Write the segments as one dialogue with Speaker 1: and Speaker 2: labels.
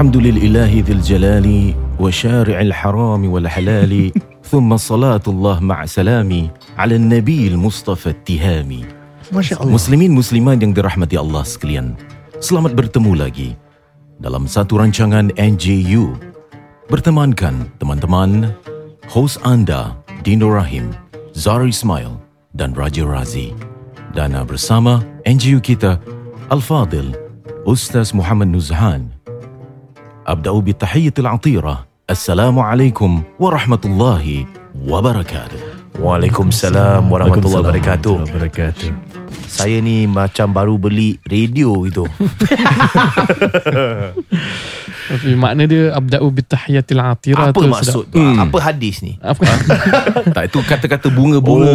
Speaker 1: الحمد لله ذي الجلال وشارع الحرام والحلال ثم صلاة الله مع سلامي على النبي المصطفى التهامي
Speaker 2: Masya Allah.
Speaker 1: Muslimin muslimat yang dirahmati Allah sekalian Selamat bertemu lagi Dalam satu rancangan NJU Bertemankan teman-teman Host anda Dino Rahim Zara Ismail Dan Raja Razi Dan uh, bersama NJU kita Al-Fadil Ustaz Muhammad Nuzhan أبدأ بالتحية العطيرة السلام عليكم ورحمة الله وبركاته
Speaker 2: Waalaikumsalam warahmatullahi wabarakatuh.
Speaker 1: wabarakatuh.
Speaker 2: Saya ni macam baru beli radio itu.
Speaker 3: Tapi makna dia abda'u bitahiyatil atira
Speaker 2: Apa
Speaker 3: tu
Speaker 2: maksud tu?
Speaker 1: Hmm.
Speaker 2: Apa hadis ni?
Speaker 3: Apa?
Speaker 1: Tak itu kata-kata bunga-bunga.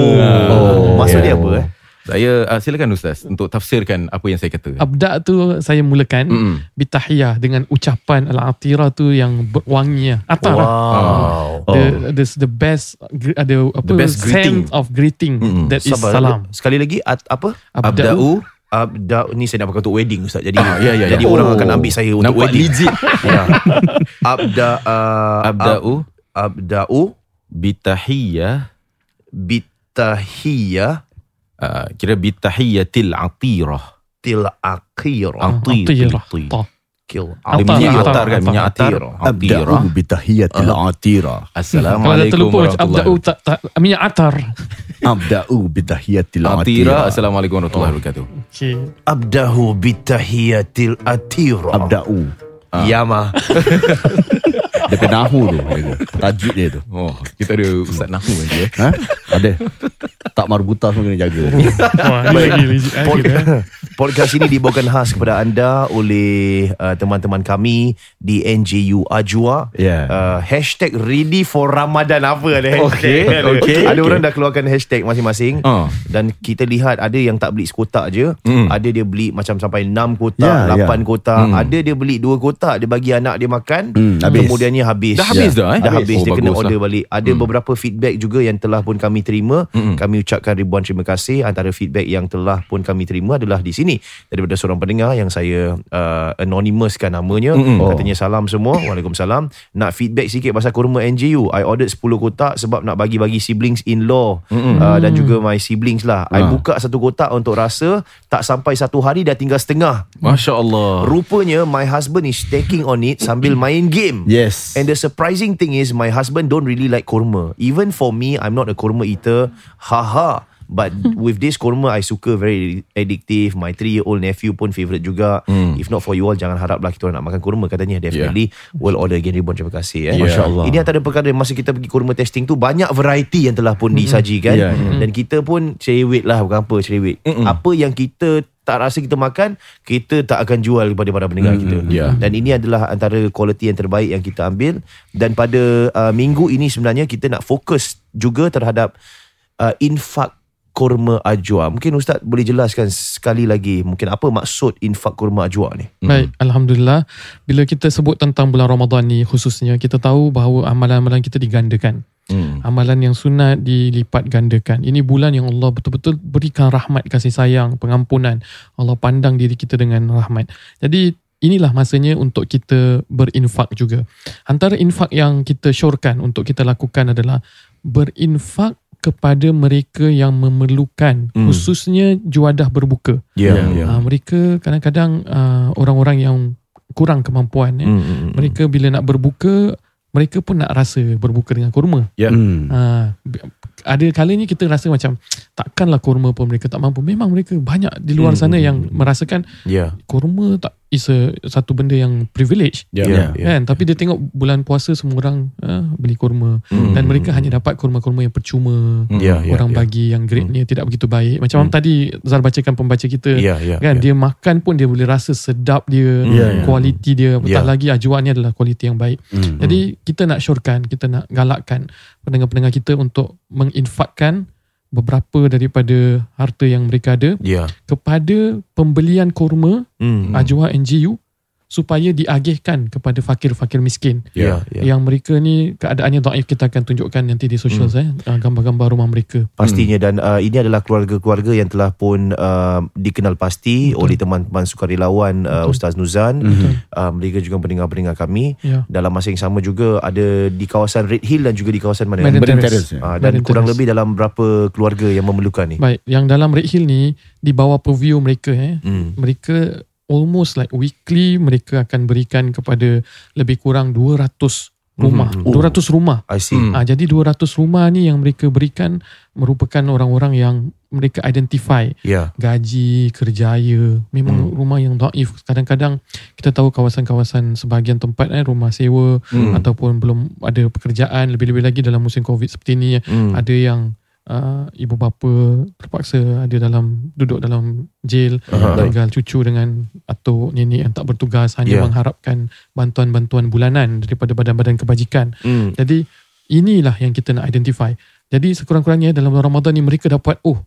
Speaker 2: Oh, maksud dia apa eh?
Speaker 1: Saya uh, silakan Ustaz untuk tafsirkan apa yang saya kata.
Speaker 3: Abda' tu saya mulakan
Speaker 1: Mm-mm.
Speaker 3: bitahiyah dengan ucapan al-atira tu yang wangi lah. Atar lah.
Speaker 2: Wow.
Speaker 3: The, the, the best ada apa
Speaker 1: The best greeting.
Speaker 3: of greeting
Speaker 1: Mm-mm.
Speaker 3: that is
Speaker 2: Sabar.
Speaker 3: salam.
Speaker 2: Sekali lagi at, apa?
Speaker 1: Abda'u
Speaker 2: Abda ni saya nak pakai untuk wedding Ustaz. Jadi
Speaker 1: Ah, ya, ya, ya.
Speaker 2: jadi orang akan ambil saya untuk
Speaker 1: Nampak
Speaker 2: wedding.
Speaker 1: legit.
Speaker 2: ya. Abda uh,
Speaker 1: Abda'u
Speaker 2: ab, abda'u
Speaker 1: bitahiyah
Speaker 2: bitahiyah
Speaker 1: uh, kira bitahiyatil atirah.
Speaker 2: til akhirah.
Speaker 1: Atir.
Speaker 3: Atirah.
Speaker 2: Kill.
Speaker 3: Atar,
Speaker 1: minyak kan,
Speaker 3: atar.
Speaker 1: minyak atar.
Speaker 4: Abda'u bitahiyatil atira.
Speaker 1: Assalamualaikum warahmatullahi
Speaker 3: abda'u tak, minyak atar.
Speaker 4: Abda'u bitahiyatil
Speaker 1: Atira. Assalamualaikum warahmatullahi wabarakatuh.
Speaker 3: Okay.
Speaker 2: Abdahu bitahiyatil atira.
Speaker 4: Abda'u.
Speaker 2: Yama.
Speaker 4: Dia nahu tu. Tajuk dia tu.
Speaker 1: Oh, kita ada Ustaz Nahu lagi eh.
Speaker 4: Ha? Ada. Tak marbuta semua kena jaga.
Speaker 3: Wah, ni lagi legit. eh, eh.
Speaker 2: Podcast ini dibawakan khas kepada anda oleh uh, teman-teman kami di NJU Ajwa.
Speaker 4: Ya.
Speaker 2: Uh, hashtag ready for Ramadan apa ada hashtag.
Speaker 1: okey,
Speaker 2: Ada
Speaker 1: okey.
Speaker 2: orang dah keluarkan hashtag masing-masing.
Speaker 1: Ah.
Speaker 2: Dan kita lihat ada yang tak beli sekotak je.
Speaker 1: Mm.
Speaker 2: Ada dia beli macam sampai 6 kotak,
Speaker 4: Ya,
Speaker 2: 8
Speaker 4: ya.
Speaker 2: kotak.
Speaker 1: Mm.
Speaker 2: Ada dia beli 2 kotak, dia bagi anak dia makan.
Speaker 4: Hmm, habis.
Speaker 2: Kemudiannya habis.
Speaker 1: Dah habis dah eh?
Speaker 2: Dah habis,
Speaker 1: Oh,
Speaker 2: dia kena order
Speaker 1: lah.
Speaker 2: balik. Ada
Speaker 1: Hmm.
Speaker 2: beberapa feedback juga yang telah pun kami terima.
Speaker 1: Mm-mm.
Speaker 2: Kami ucapkan ribuan terima kasih. Antara feedback yang telah pun kami terima adalah di sini daripada seorang pendengar yang saya uh, anonymouskan namanya.
Speaker 1: Mm-mm.
Speaker 2: Oh. Katanya salam semua. Waalaikumsalam. Nak feedback sikit pasal kurma NJU. I ordered 10 kotak sebab nak bagi-bagi siblings in-law
Speaker 1: Mm-mm.
Speaker 2: uh, dan juga my siblings lah. I
Speaker 1: Ah.
Speaker 2: buka satu kotak untuk rasa tak sampai satu hari dah tinggal setengah.
Speaker 1: Masya Allah.
Speaker 2: Rupanya my husband is taking on it sambil main game.
Speaker 4: Yes.
Speaker 2: And the surprising thing is my husband don't really like korma. Even for me, I'm not a korma eater. Haha. But with this korma, I suka very addictive. My three-year-old nephew pun favourite juga.
Speaker 1: Hmm.
Speaker 2: If not for you all, jangan haraplah kita orang nak makan korma. Katanya definitely will order again. Ribuan terima kasih. Eh.
Speaker 1: Yeah. Masya Allah.
Speaker 2: Ini antara perkara masa kita pergi korma testing tu, banyak variety yang telah pun disajikan.
Speaker 4: Yeah, yeah.
Speaker 2: Dan kita pun cerewet lah, bukan apa cerewet.
Speaker 1: Mm-mm.
Speaker 2: Apa yang kita tak rasa kita makan, kita tak akan jual kepada para pendengar
Speaker 1: Mm,
Speaker 2: kita.
Speaker 1: yeah.
Speaker 2: Dan ini adalah antara kualiti yang terbaik yang kita ambil dan pada uh, minggu ini sebenarnya kita nak fokus juga terhadap uh, infak kurma ajwa. Mungkin ustaz boleh jelaskan sekali lagi mungkin apa maksud infak kurma ajwa ni?
Speaker 3: Baik, Alhamdulillah. Bila kita sebut tentang bulan Ramadan ni khususnya, kita tahu bahawa amalan-amalan kita digandakan.
Speaker 1: Hmm.
Speaker 3: Amalan yang sunat dilipat gandakan. Ini bulan yang Allah betul-betul berikan rahmat, kasih sayang, pengampunan. Allah pandang diri kita dengan rahmat. Jadi inilah masanya untuk kita berinfak juga. Antara infak yang kita syorkan untuk kita lakukan adalah berinfak kepada mereka yang memerlukan
Speaker 1: Hmm.
Speaker 3: khususnya juadah berbuka.
Speaker 1: Ya.
Speaker 4: Ya.
Speaker 3: Uh, mereka kadang-kadang uh, orang-orang yang kurang kemampuan
Speaker 2: hmm, hmm.
Speaker 3: Mereka bila nak berbuka, mereka pun nak rasa berbuka dengan kurma.
Speaker 1: Ya.
Speaker 4: Hmm.
Speaker 3: Uh, ada kalanya kita rasa macam takkanlah kurma pun mereka tak mampu. Memang mereka banyak di luar
Speaker 2: Hmm,
Speaker 3: sana
Speaker 2: hmm,
Speaker 3: yang merasakan
Speaker 2: Ya.
Speaker 3: kurma tak is a, satu benda yang privilege
Speaker 4: Ya.
Speaker 2: Ya, ya.
Speaker 3: kan tapi dia tengok bulan puasa semua orang uh, beli kurma dan mereka hanya dapat kurma-kurma yang percuma
Speaker 2: Ya, ya,
Speaker 3: orang
Speaker 2: ya.
Speaker 3: bagi yang grade-nya tidak begitu baik macam tadi Zal bacakan pembaca kita
Speaker 2: Ya, ya,
Speaker 3: kan
Speaker 2: ya.
Speaker 3: dia makan pun dia boleh rasa sedap dia
Speaker 4: Ya, ya.
Speaker 3: kualiti dia
Speaker 2: Ya.
Speaker 3: apatah lagi ajuannya adalah kualiti yang baik
Speaker 4: Hmm.
Speaker 3: jadi kita nak syorkan kita nak galakkan pendengar-pendengar kita untuk menginfakkan beberapa daripada harta yang mereka ada
Speaker 2: Ya.
Speaker 3: kepada pembelian kurma
Speaker 2: Hmm.
Speaker 3: Ajwa NGU supaya diagihkan kepada fakir-fakir miskin
Speaker 2: Ya, ya.
Speaker 3: yang mereka ni keadaannya daif kita akan tunjukkan nanti di social
Speaker 2: Hmm.
Speaker 3: eh ah, gambar-gambar rumah mereka
Speaker 2: Pastinya dan uh, ini adalah keluarga-keluarga yang telah pun uh, dikenal pasti
Speaker 3: Betul.
Speaker 2: oleh teman-teman sukarelawan uh,
Speaker 3: Betul.
Speaker 2: Ustaz Nuzan.
Speaker 4: Mhm.
Speaker 2: Uh, mereka juga pendengar-pendengar kami.
Speaker 3: ya
Speaker 2: Dalam masa yang sama juga ada di kawasan Red Hill dan juga di kawasan mana?
Speaker 3: Madden
Speaker 4: Madden
Speaker 3: Terrace.
Speaker 4: Terrace.
Speaker 2: Uh, dan
Speaker 3: Madden
Speaker 2: kurang
Speaker 3: Terrace.
Speaker 2: lebih dalam berapa keluarga yang memerlukan ni?
Speaker 3: baik yang dalam Red Hill ni di bawah purview mereka eh
Speaker 2: Hmm.
Speaker 3: mereka almost like weekly mereka akan berikan kepada lebih kurang 200 rumah
Speaker 2: Mhm.
Speaker 3: 200 rumah
Speaker 2: I see.
Speaker 3: Ah, jadi 200 rumah ni yang mereka berikan merupakan orang-orang yang mereka identify
Speaker 2: Ya.
Speaker 3: gaji, kerjaya, memang
Speaker 2: Hmm.
Speaker 3: rumah yang daif. Kadang-kadang kita tahu kawasan-kawasan sebahagian tempat eh rumah sewa
Speaker 2: Hmm.
Speaker 3: ataupun belum ada pekerjaan, lebih-lebih lagi dalam musim Covid seperti ni
Speaker 2: Hmm.
Speaker 3: ada yang uh, ibu bapa terpaksa ada dalam duduk dalam jail
Speaker 2: Aha.
Speaker 3: tinggal cucu dengan atuk nenek yang tak bertugas hanya
Speaker 2: Ya.
Speaker 3: mengharapkan bantuan-bantuan bulanan daripada badan-badan kebajikan.
Speaker 2: Hmm.
Speaker 3: Jadi inilah yang kita nak identify. Jadi sekurang-kurangnya dalam Ramadan ni mereka dapat oh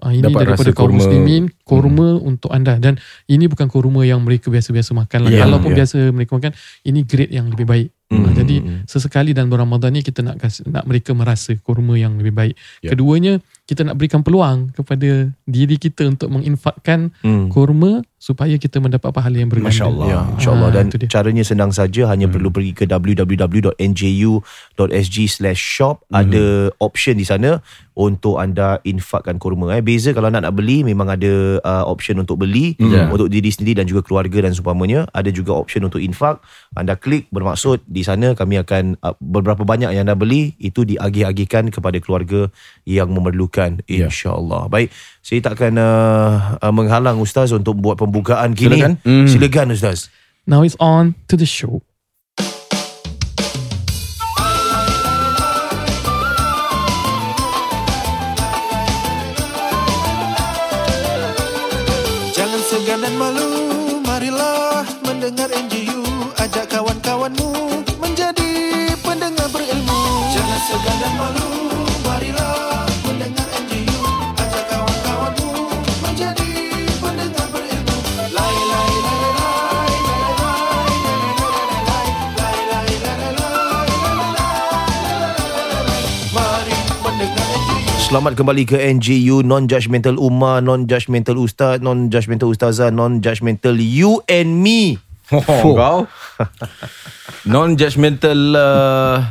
Speaker 3: ah, ini
Speaker 1: Dapat
Speaker 3: daripada kaum
Speaker 1: kurma.
Speaker 3: muslimin kurma untuk anda dan ini bukan kurma yang mereka biasa-biasa makan lah.
Speaker 2: Ya,
Speaker 3: Kalaupun
Speaker 2: ya.
Speaker 3: biasa mereka makan ini grade yang lebih baik.
Speaker 2: Hmm.
Speaker 3: Ah, jadi
Speaker 2: Hmm.
Speaker 3: sesekali dalam bulan Ramadan ni kita nak kasih, nak mereka merasa kurma yang lebih baik.
Speaker 1: Ya.
Speaker 3: Keduanya kita nak berikan peluang kepada diri kita untuk menginfakkan
Speaker 2: Hmm.
Speaker 3: kurma supaya kita mendapat pahala yang berganda.
Speaker 1: Masya Allah.
Speaker 2: Ya, insyaAllah
Speaker 3: Ah,
Speaker 2: dan
Speaker 3: itu dia.
Speaker 2: caranya senang saja hanya perlu pergi ke www.nju.sg/shop ada option di sana untuk anda infakkan kurma eh. Beza kalau nak nak beli memang ada uh, option untuk beli
Speaker 1: Ya.
Speaker 2: untuk diri sendiri dan juga keluarga dan seumpamanya. Ada juga option untuk infak. Anda klik bermaksud di sana kami akan uh, beberapa banyak yang anda beli itu diagih-agihkan kepada keluarga yang memerlukan
Speaker 1: Ya.
Speaker 2: insyaallah baik saya tak akan uh, uh, menghalang ustaz untuk buat pembukaan kini
Speaker 1: Silakan.
Speaker 4: Hmm.
Speaker 2: silakan ustaz
Speaker 3: Now it's on to the show.
Speaker 5: Jangan segan dan malu Marilah mendengar NGU Ajak kawan-kawanmu Menjadi pendengar berilmu Jangan segan dan malu
Speaker 2: Selamat kembali ke NJU Non-Judgmental Ummah Non-Judgmental Ustaz Non-Judgmental Ustazah Non-Judgmental You and Me.
Speaker 1: Oh, kau? Non-judgmental uh...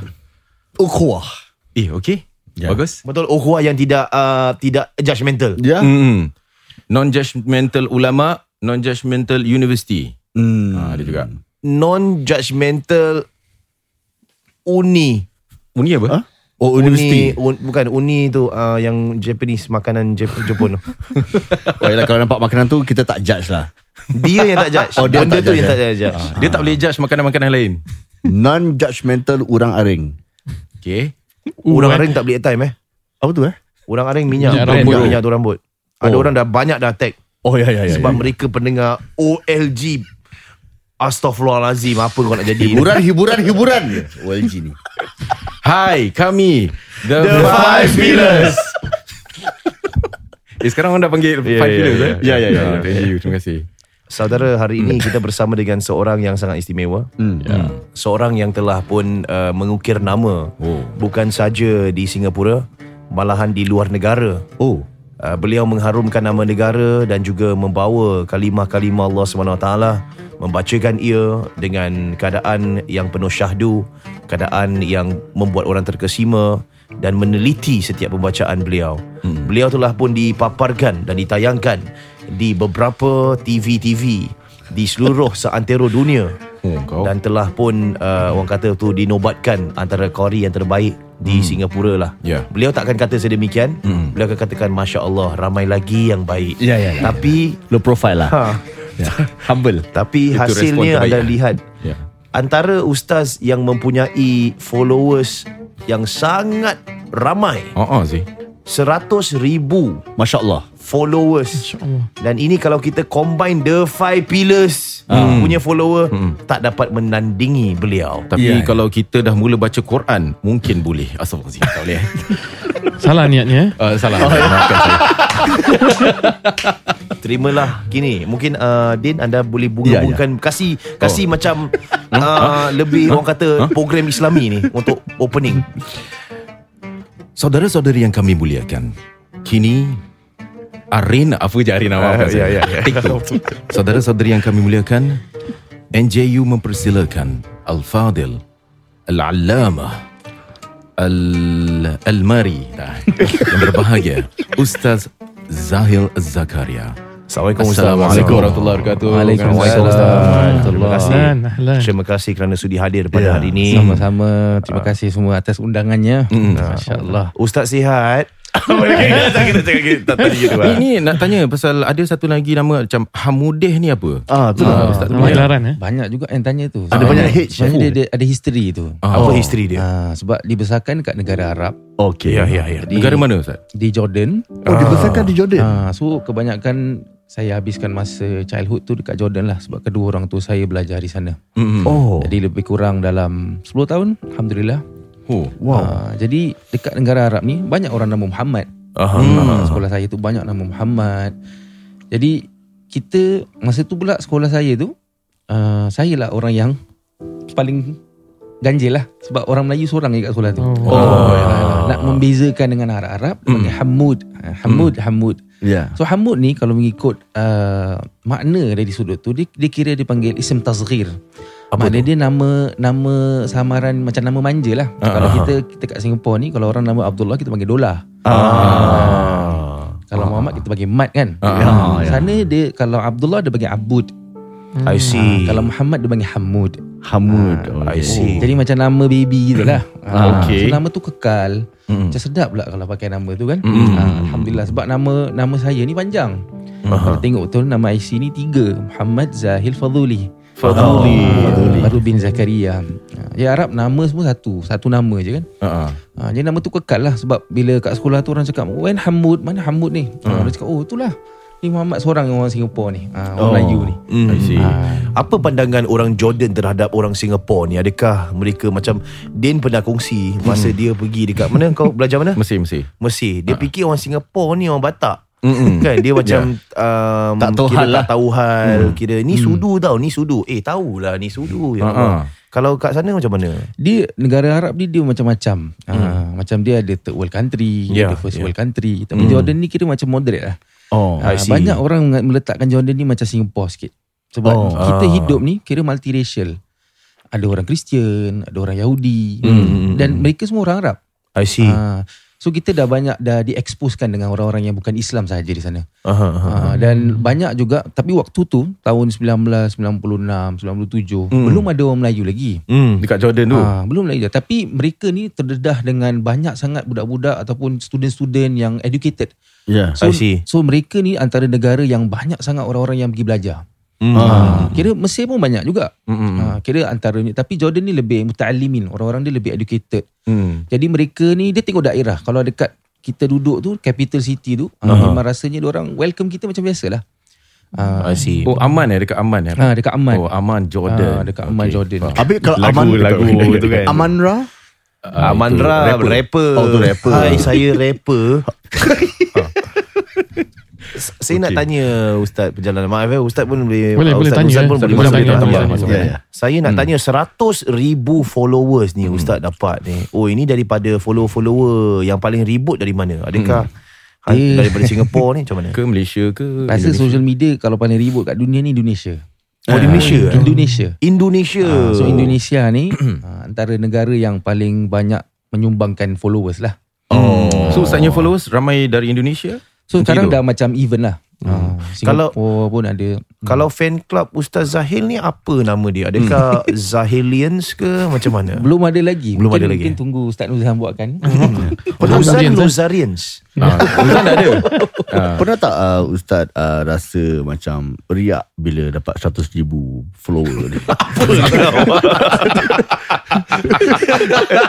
Speaker 4: Ukhuwah.
Speaker 1: eh okey.
Speaker 4: Ya.
Speaker 1: bagus.
Speaker 2: Betul Ukhuwah yang tidak uh, Tidak judgmental
Speaker 4: Ya.
Speaker 1: mm non-judgmental ulama non-judgmental university.
Speaker 4: Hmm.
Speaker 1: ah, ada juga.
Speaker 2: Non-judgmental Uni.
Speaker 1: Uni apa?
Speaker 4: Ha? Oh, university.
Speaker 2: Uni, un, Bukan Uni tu uh, Yang Japanese Makanan Jep- Jepun tu
Speaker 4: Oh, yalah, kalau nampak makanan tu kita tak judge lah.
Speaker 2: Dia yang tak judge
Speaker 4: Oh, dia
Speaker 2: Benda
Speaker 4: tak
Speaker 2: tu
Speaker 4: judge,
Speaker 2: yang
Speaker 4: eh?
Speaker 2: tak judge
Speaker 1: dia tak boleh judge makanan-makanan lain
Speaker 4: Non-judgmental urang aring.
Speaker 1: okey
Speaker 2: Orang
Speaker 3: Uh,
Speaker 2: aring tak beli airtime eh
Speaker 4: Apa tu eh?
Speaker 2: Orang aring minyak
Speaker 3: Minyak
Speaker 2: Minyak,
Speaker 3: rambut.
Speaker 2: minyak tu rambut Ada
Speaker 4: Oh.
Speaker 2: orang dah banyak dah tag
Speaker 4: Oh ya ya ya.
Speaker 2: Sebab
Speaker 4: ya.
Speaker 2: mereka pendengar OLG Astaghfirullahalazim Apa kau nak jadi
Speaker 4: hiburan hiburan hiburan. OLG ni.
Speaker 1: Hai kami The,
Speaker 2: The Five Pillars.
Speaker 1: eh sekarang orang dah panggil
Speaker 2: Ya,
Speaker 1: Five
Speaker 2: ya,
Speaker 1: Pillars
Speaker 2: ya,
Speaker 1: eh
Speaker 4: ya, ya, ya,
Speaker 1: Ah,
Speaker 4: ya.
Speaker 1: Thank you terima kasih
Speaker 2: Saudara hari ini kita bersama dengan seorang yang sangat istimewa
Speaker 4: Hmm.
Speaker 1: Ya.
Speaker 2: Seorang yang telah pun uh, mengukir nama
Speaker 1: Oh.
Speaker 2: Bukan saja di Singapura Malahan di luar negara
Speaker 4: Oh.
Speaker 2: uh, Beliau mengharumkan nama negara Dan juga membawa kalimah-kalimah Allah SWT Membacakan ia dengan keadaan yang penuh syahdu Keadaan yang membuat orang terkesima Dan meneliti setiap pembacaan beliau hmm. Beliau telah pun dipaparkan dan ditayangkan Di beberapa TV-TV Di seluruh seantero dunia
Speaker 1: Oh kau
Speaker 2: dan telah pun uh, orang kata tu dinobatkan antara kori yang terbaik di Singapura lah.
Speaker 1: Ya.
Speaker 2: Beliau takkan kata sedemikian.
Speaker 1: Hmm.
Speaker 2: Beliau akan katakan masya Allah ramai lagi yang baik.
Speaker 4: Ya, ya, ya.
Speaker 2: Tapi
Speaker 4: Low profile lah.
Speaker 2: ha,
Speaker 4: Humble.
Speaker 2: Tapi
Speaker 1: Itu
Speaker 2: hasilnya
Speaker 1: terbaik.
Speaker 2: anda lihat
Speaker 1: Ya.
Speaker 2: antara ustaz yang mempunyai followers yang sangat ramai
Speaker 1: Oh, oh sih.
Speaker 2: 100 ribu
Speaker 4: Masya Allah.
Speaker 2: followers
Speaker 3: InsyaAllah.
Speaker 2: dan ini kalau kita combine the five pillars
Speaker 1: Hmm.
Speaker 2: punya follower tak dapat menandingi beliau
Speaker 1: Tapi
Speaker 4: Ya.
Speaker 1: kalau kita dah mula baca Quran, mungkin boleh. Astagfirullahaladzim. Tak boleh.
Speaker 3: Salah niatnya.
Speaker 1: Uh, salah. Maafkan saya.
Speaker 2: terimalah gini mungkin uh, Din anda boleh bunga-bungakan kasih kasih
Speaker 1: Oh.
Speaker 2: macam uh, lebih orang kata program Islami ni untuk opening
Speaker 1: Saudara-saudari yang kami muliakan, kini Arin, apa je Arin awak
Speaker 2: Ah, ya, ya, ya.
Speaker 1: TikTok. Saudara-saudari yang kami muliakan, NJU mempersilakan Al-Fadil, Al-Allamah, Al- Al-Mari Dah. yang berbahagia, Ustaz Zahil Zakaria.
Speaker 2: Assalamualaikum
Speaker 1: Assalamualaikum warahmatullahi wabarakatuh.
Speaker 4: Waalaikumsalam.
Speaker 2: Terima
Speaker 4: Terima
Speaker 2: kasih
Speaker 3: Ahlan, ahlan.
Speaker 2: Terima kasih kerana sudi hadir pada
Speaker 4: Ya,
Speaker 2: hari ini
Speaker 4: Sama-sama. Terima kasih semua atas undangannya. Masya Allah.
Speaker 2: Ustaz sihat Tak kena cakap gitu Tak tadi gitu
Speaker 1: Ni, ni nak tanya pasal ada satu lagi nama macam Hamudeh ni apa?
Speaker 4: Ah, tu
Speaker 1: Ah, Ustaz
Speaker 3: Nama gelaran eh.
Speaker 4: Banyak juga yang tanya tu.
Speaker 2: Ada banyak H.
Speaker 4: Dia, dia ada history tu.
Speaker 1: Ah.
Speaker 2: Apa history dia
Speaker 4: Ah, sebab dibesarkan kat negara Arab
Speaker 2: Okey Ya ya ya
Speaker 4: Di-
Speaker 1: Negara mana Ustaz?
Speaker 4: di Jordan.
Speaker 6: Oh, dibesarkan di Jordan.
Speaker 4: Ah, so kebanyakan saya habiskan masa childhood tu dekat Jordan lah sebab kedua orang tu saya belajar di sana.
Speaker 1: Mm-mm.
Speaker 2: Oh
Speaker 4: Jadi lebih kurang dalam 10 tahun alhamdulillah.
Speaker 1: Oh.
Speaker 4: Wow. jadi dekat negara Arab ni banyak orang nama Muhammad.
Speaker 2: Aha.
Speaker 4: Hmm. Sekolah saya tu banyak nama Muhammad. Jadi kita masa tu pula sekolah saya tu uh, saya lah orang yang paling ganjil lah sebab orang Melayu seorang je kat sekolah tu.
Speaker 3: Oh.
Speaker 1: Oh,
Speaker 4: Nak membezakan dengan Arab-Arab dia panggil Hamud. Ah, Hamud, Hamud.
Speaker 6: Ya.
Speaker 4: So Hamud ni kalau mengikut uh, makna dari sudut tu dia, dia kira dipanggil ism tazghir.
Speaker 2: Apa
Speaker 4: Maknanya
Speaker 2: tu?
Speaker 4: dia nama nama samaran macam nama manja lah.
Speaker 1: Ah,
Speaker 4: kalau
Speaker 1: ah,
Speaker 4: kita kita kat Singapura ni kalau orang nama Abdullah kita panggil Dola.
Speaker 2: Ah.
Speaker 4: Kalau Muhammad kita panggil Mat kan.
Speaker 1: Ah,
Speaker 4: Ah, Sana dia kalau Abdullah dia panggil Abud.
Speaker 2: I see
Speaker 4: Kalau Muhammad dia panggil Hamud.
Speaker 6: Hamud.
Speaker 4: Ah,
Speaker 2: I see
Speaker 4: Jadi macam nama baby gitu lah. Ah,
Speaker 1: okey.
Speaker 4: So nama tu kekal.
Speaker 1: Mm.
Speaker 4: Macam sedap pula kalau pakai nama tu kan.
Speaker 1: Mm.
Speaker 4: Ah, Alhamdulillah sebab nama nama saya ni panjang. Kalau tengok betul nama IC ni tiga. Muhammad Zahil Fadhuli.
Speaker 1: Fadhuli.
Speaker 4: Ah, Baru bin Zakaria. Ah, Ya Arab nama semua satu. Satu nama je kan.
Speaker 1: Uh-uh.
Speaker 4: Ha, jadi nama tu kekal lah Sebab bila kat sekolah tu orang cakap When Hamud Mana Hamud ni ha. Orang cakap oh itulah Ni Muhammad seorang yang orang Singapura ni ha, Orang
Speaker 2: Oh.
Speaker 4: Melayu ni.
Speaker 1: I see.
Speaker 2: Apa pandangan orang Jordan terhadap orang Singapura ni? Adakah mereka macam Din pernah kongsi masa dia pergi dekat mana kau belajar mana?
Speaker 1: Mesti mesti.
Speaker 2: Mesir. Dia fikir orang Singapura ni orang Batak.
Speaker 1: Mm-mm.
Speaker 2: Kan dia macam um,
Speaker 6: Tak tahu hal lah.
Speaker 2: tak tahu hal. Kira ni sudu tau, ni sudu. Eh tahulah ni sudu. Ya
Speaker 1: ha.
Speaker 2: Kalau kat sana macam mana?
Speaker 4: Dia negara Arab ni Dia macam-macam ha, Macam dia ada third world country
Speaker 2: Ya,
Speaker 4: Ada first
Speaker 2: ya.
Speaker 4: world country Tapi Jordan ni kira macam moderate lah
Speaker 6: Oh.
Speaker 2: I see.
Speaker 4: Banyak orang meletakkan Jordan ni Macam Singapore sikit Sebab
Speaker 6: Oh.
Speaker 4: kita
Speaker 2: Ah.
Speaker 4: hidup ni Kira multiracial Ada orang Kristian Ada orang Yahudi
Speaker 2: Hmm.
Speaker 4: Dan mereka semua orang Arab
Speaker 2: I see.
Speaker 4: ha, So kita dah banyak Dah dieksposkan dengan orang-orang Yang bukan Islam sahaja di sana
Speaker 2: Aha, aha.
Speaker 4: Ha, dan banyak juga tapi waktu tu tahun 1996 97 belum ada orang Melayu lagi.
Speaker 2: Hmm.
Speaker 1: Dekat Jordan tu.
Speaker 4: Ha, belum lagi tapi mereka ni terdedah dengan banyak sangat budak-budak ataupun student-student yang educated.
Speaker 6: Ya.
Speaker 4: So,
Speaker 2: I see.
Speaker 4: so mereka ni antara negara yang banyak sangat orang-orang yang pergi belajar.
Speaker 2: Hmm.
Speaker 4: Ha, kira Mesir pun banyak juga. Ha, kira antaranya tapi Jordan ni lebih muta'allimin, orang-orang dia lebih educated.
Speaker 1: Hmm.
Speaker 4: Jadi mereka ni dia tengok daerah. Kalau dekat kita duduk tu capital city tu, uh memang rasanya dia orang welcome kita macam biasalah.
Speaker 2: I see.
Speaker 1: Oh aman eh dekat aman eh.
Speaker 4: Ha, dekat Aman.
Speaker 1: Oh aman Jordan.
Speaker 4: Ah, dekat Aman Jordan.
Speaker 1: faham.
Speaker 6: Habis kalau
Speaker 1: Lagu-
Speaker 6: Aman
Speaker 1: lagu
Speaker 6: tu
Speaker 1: tu kan.
Speaker 6: Amanra
Speaker 1: Ah,
Speaker 2: Amandra
Speaker 1: itu
Speaker 2: rapper.
Speaker 6: Oh, tu rapper.
Speaker 2: Hai, saya rapper. Saya nak tanya Ustaz perjalanan Maaf eh Ustaz pun boleh
Speaker 3: Boleh,
Speaker 2: ah,
Speaker 3: boleh
Speaker 2: Ustaz,
Speaker 3: tanya,
Speaker 2: Ustaz
Speaker 3: eh.
Speaker 2: pun boleh
Speaker 3: Boleh
Speaker 2: masuk
Speaker 3: tanya,
Speaker 2: tambah,
Speaker 3: tanya,
Speaker 2: masuk.
Speaker 6: tanya. Ya.
Speaker 2: Saya nak tanya 100 ribu followers ni Ustaz dapat ni Oh ini daripada follow-follower Yang paling ribut dari mana Adakah ha-
Speaker 4: Eh.
Speaker 2: Daripada Singapura ni macam mana
Speaker 1: Ke Malaysia ke
Speaker 4: Rasa
Speaker 1: Indonesia?
Speaker 4: social media kalau paling ribut kat dunia ni Indonesia.
Speaker 2: Oh Malaysia eh?
Speaker 4: Indonesia.
Speaker 2: Indonesia
Speaker 4: Ah, so Indonesia ni ah, antara negara yang paling banyak menyumbangkan followers lah.
Speaker 1: Oh. So ustaznya followers ramai dari Indonesia?
Speaker 4: So sekarang dah macam even lah. Ah,
Speaker 2: Kalau-
Speaker 4: Singapore pun ada
Speaker 2: Kalau fan club Ustaz Zahil ni apa nama dia? Adakah Zahilians ke macam mana?
Speaker 4: Belum ada lagi.
Speaker 2: Belum
Speaker 4: mungkin,
Speaker 2: ada lagi.
Speaker 4: Mungkin tunggu Ustaz Nuzhan buatkan.
Speaker 2: Penulisan
Speaker 3: Zahilians, eh?
Speaker 2: Lozarians.
Speaker 6: Ah,
Speaker 1: Bukan tak ada. Ah.
Speaker 6: Pernah tak uh, Ustaz uh, rasa macam riak bila dapat 100 ribu follower ni?